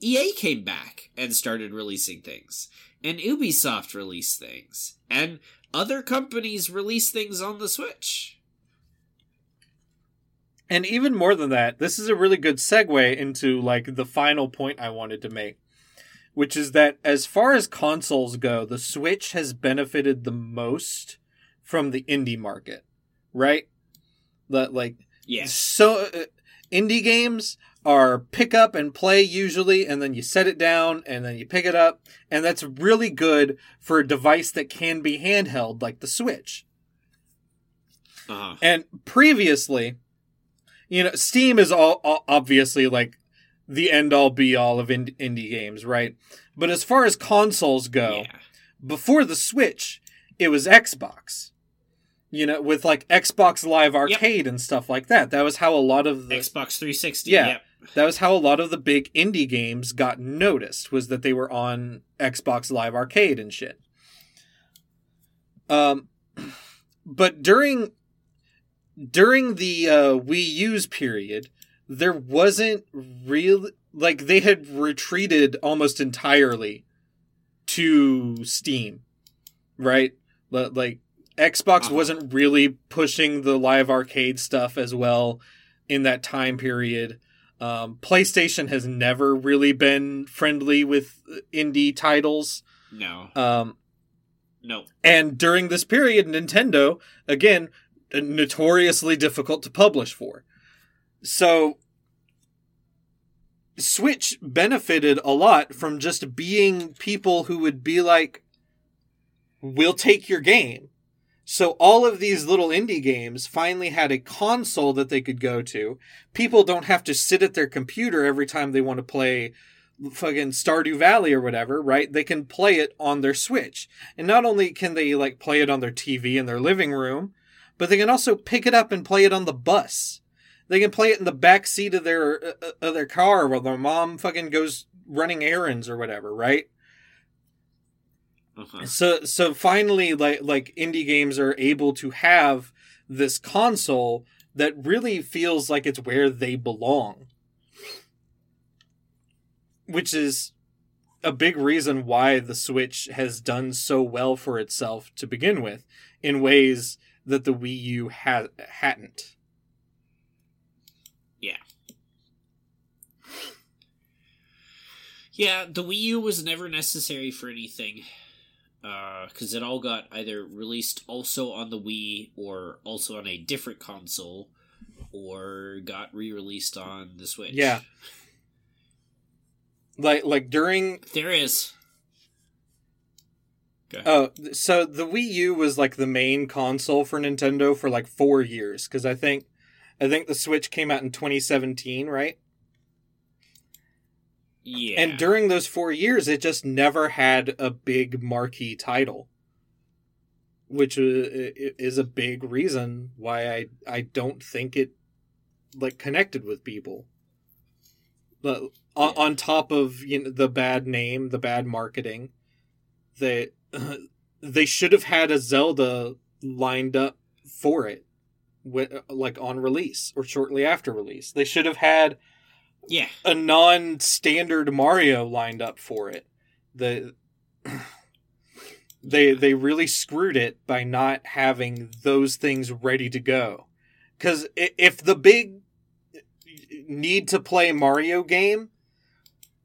EA came back and started releasing things, and Ubisoft released things, and other companies release things on the Switch. And even more than that, this is a really good segue into like the final point I wanted to make, which is that as far as consoles go, the Switch has benefited the most from the indie market, right? That like Yes. so uh, indie games are pick up and play usually and then you set it down and then you pick it up and that's really good for a device that can be handheld like the Switch. Uh-huh. And previously, you know, Steam is all, all obviously like the end all be all of ind- indie games, right? But as far as consoles go, Yeah. before the Switch, it was Xbox. You know, with like Xbox Live Arcade and stuff like that. That was how a lot of the Xbox 360. Yeah. Yep. that was how a lot of the big indie games got noticed was that they were on Xbox Live Arcade and shit. Um, but during during the uh, Wii U's period, there wasn't real like they had retreated almost entirely to Steam, right? Li- Like Xbox Uh-huh. wasn't really pushing the live arcade stuff as well in that time period. Um, PlayStation has never really been friendly with indie titles. No. Um, No. and during this period, Nintendo, again, notoriously difficult to publish for. So, Switch benefited a lot from just being people who would be like, we'll take your game. So, all of these little indie games finally had a console that they could go to. People don't have to sit at their computer every time they want to play fucking Stardew Valley or whatever, right? They can play it on their Switch. And not only can they like play it on their TV in their living room, but they can also pick it up and play it on the bus. They can play it in the back seat of their uh, of their car while their mom fucking goes running errands or whatever, right? Uh-huh. So so finally like like indie games are able to have this console that really feels like it's where they belong. Which is a big reason why the Switch has done so well for itself to begin with in ways that the Wii U ha- hadn't. Yeah, Yeah, the Wii U was never necessary for anything. Uh, because it all got either released also on the Wii or also on a different console or got re released on the Switch. Yeah. Like like during There is. Oh, so the Wii U was like the main console for Nintendo for like 4 years cuz I think I think the Switch came out in 2017, right? Yeah. And during those 4 years it just never had a big marquee title. Which uh, is a big reason why I I don't think it like connected with people. But on, Yeah. on top of you know the bad name, the bad marketing, they they should have had a Zelda lined up for it, wi- like on release or shortly after release. They should have had yeah. a non-standard Mario lined up for it. The they they really screwed it by not having those things ready to go. Cuz if the big need to play Mario game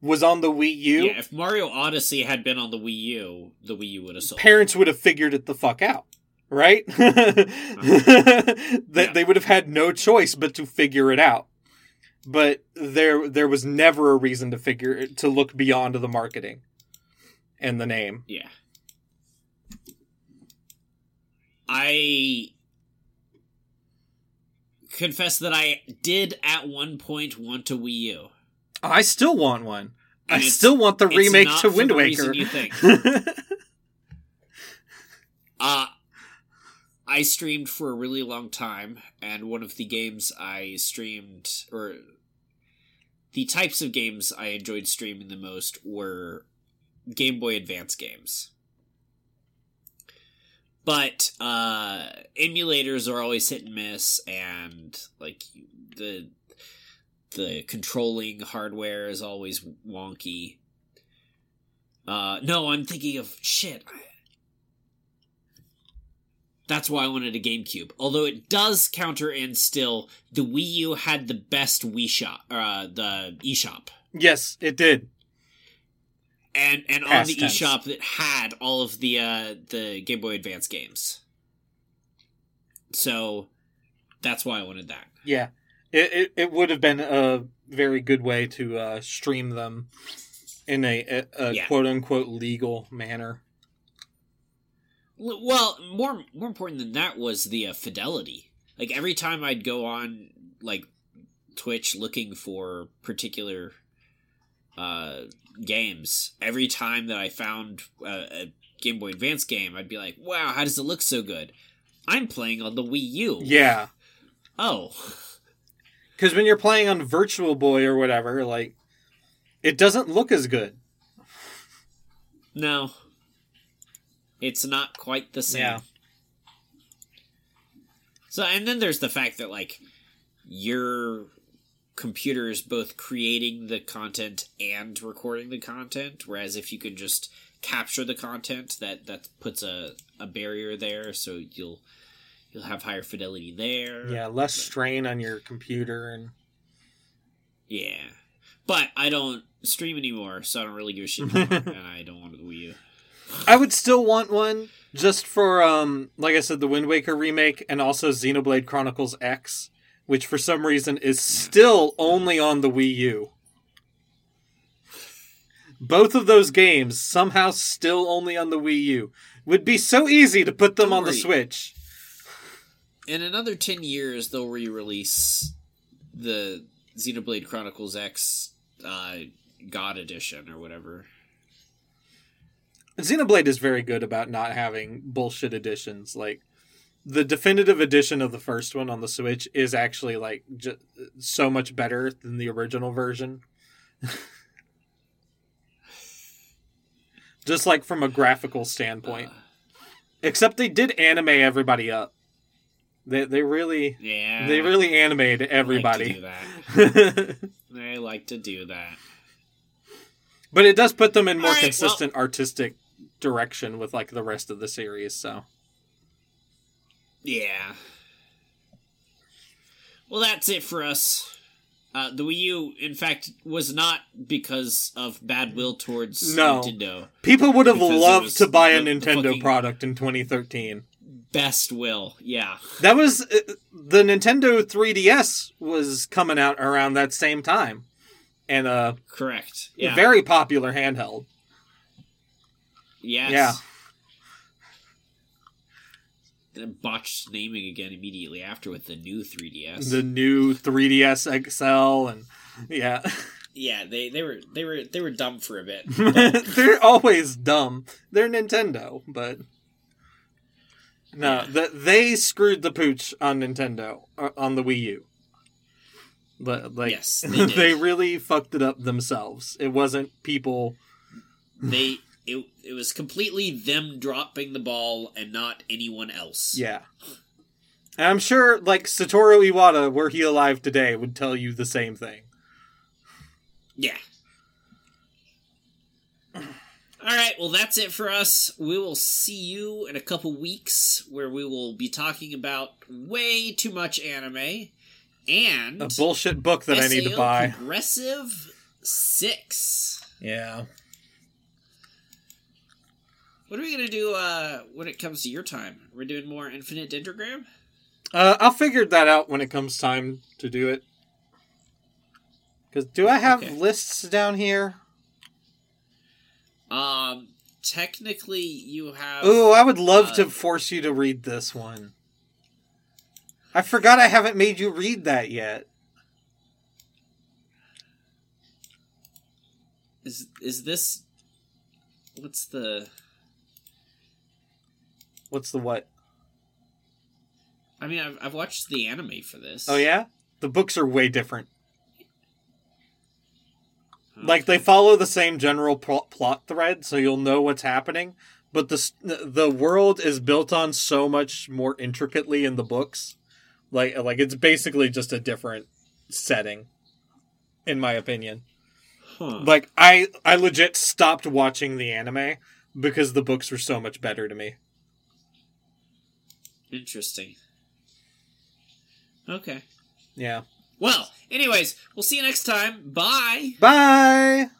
was on the Wii U, Yeah, if Mario Odyssey had been on the Wii U, the Wii U would have sold. parents would have figured it the fuck out, right? that Yeah. they would have had no choice but to figure it out. But there there was never a reason to figure to look beyond the marketing and the name. Yeah. I confess that I did at one point want a Wii U. I still want one. I And it's- still want the remake to Wind Waker. you think. Uh I streamed for a really long time, and one of the games I streamed, or the types of games I enjoyed streaming the most were Game Boy Advance games. But uh, emulators are always hit and miss, and like the the controlling hardware is always wonky. Uh, no, I'm thinking of shit. That's why I wanted a GameCube. Although it does counter and still, the Wii U had the best Wii shop, uh, the eShop, Yes, it did. and and on the tense. eShop that had all of the uh, the Game Boy Advance games. So that's why I wanted that. Yeah, it it, it would have been a very good way to uh, stream them in a, a, a Yeah. quote unquote legal manner. Well, more more important than that was the uh, fidelity. Like every time I'd go on like Twitch looking for particular uh games, every time that I found uh, a Game Boy Advance game, I'd be like, "Wow, how does it look so good?" I'm playing on the Wii U. Yeah, Oh, because when you're playing on Virtual Boy or whatever, like it doesn't look as good. no. It's not quite the same. Yeah. So, and then there's the fact that, like, your computer is both creating the content and recording the content, whereas if you can just capture the content, that that puts a, a barrier there, so you'll you'll have higher fidelity there. Yeah, less strain on your computer and Yeah. But I don't stream anymore, so I don't really give a shit anymore, and I don't want the Wii U. I would still want one just for um like I said the Wind Waker remake and also Xenoblade Chronicles X, which for some reason is still only on the Wii U. Both of those games somehow still only on the Wii U. Would be so easy to put them Don't on the. Switch. In another 10 years, they'll re release the Xenoblade Chronicles X uh, God Edition or whatever. Xenoblade is very good about not having bullshit editions. Like the definitive edition of the first one on the Switch is actually like ju- so much better than the original version. Just like from a graphical standpoint. Uh, Except they did anime everybody up. They they really yeah. they really animated like to everybody. do that. They like to do that. but it does put them in more right, well- consistent artistic direction with like the rest of the series, so Yeah. Well, that's it for us. Uh, the Wii U, in fact, was not because of bad will towards No. Nintendo. People would have loved to buy a the Nintendo fucking- product in 2013. Best will, yeah. That was uh, the Nintendo 3DS was coming out around that same time, and uh, Correct. Yeah. very popular handheld. yes. yeah. Then botched naming again immediately after with the new 3DS. The new 3DS XL, and yeah, yeah, they, they were they were they were dumb for a bit. they're always dumb. They're Nintendo, but no, the, they screwed the pooch on Nintendo uh, on the Wii U. But like, Yes, they they really fucked it up themselves. It wasn't people. they it it was completely them dropping the ball and not anyone else. Yeah. And I'm sure, like, Satoru Iwata, were he alive today, would tell you the same thing. Yeah. All right, well that's it for us. We will see you in a couple weeks where we will be talking about way too much anime and A bullshit book that I need to buy. Progressive 6. Yeah. What are we going to do uh when it comes to your time? We're doing more Infinite Dendrogram? Uh, I'll figure that out when it comes time to do it. Because do I have Okay. lists down here? Um technically you have Ooh, I would love Uh, to force you to read this one. I forgot I haven't made you read that yet. is is this what's the What's the what? I mean I've I've watched the anime for this. Oh, yeah? The books are way different. Like they follow the same general pl- plot thread so you'll know what's happening but the the world is built on so much more intricately in the books like like it's basically just a different setting in my opinion. Huh. Like I I legit stopped watching the anime because the books were so much better to me. Interesting. Okay. Yeah. Well, anyways, we'll see you next time. Bye. Bye.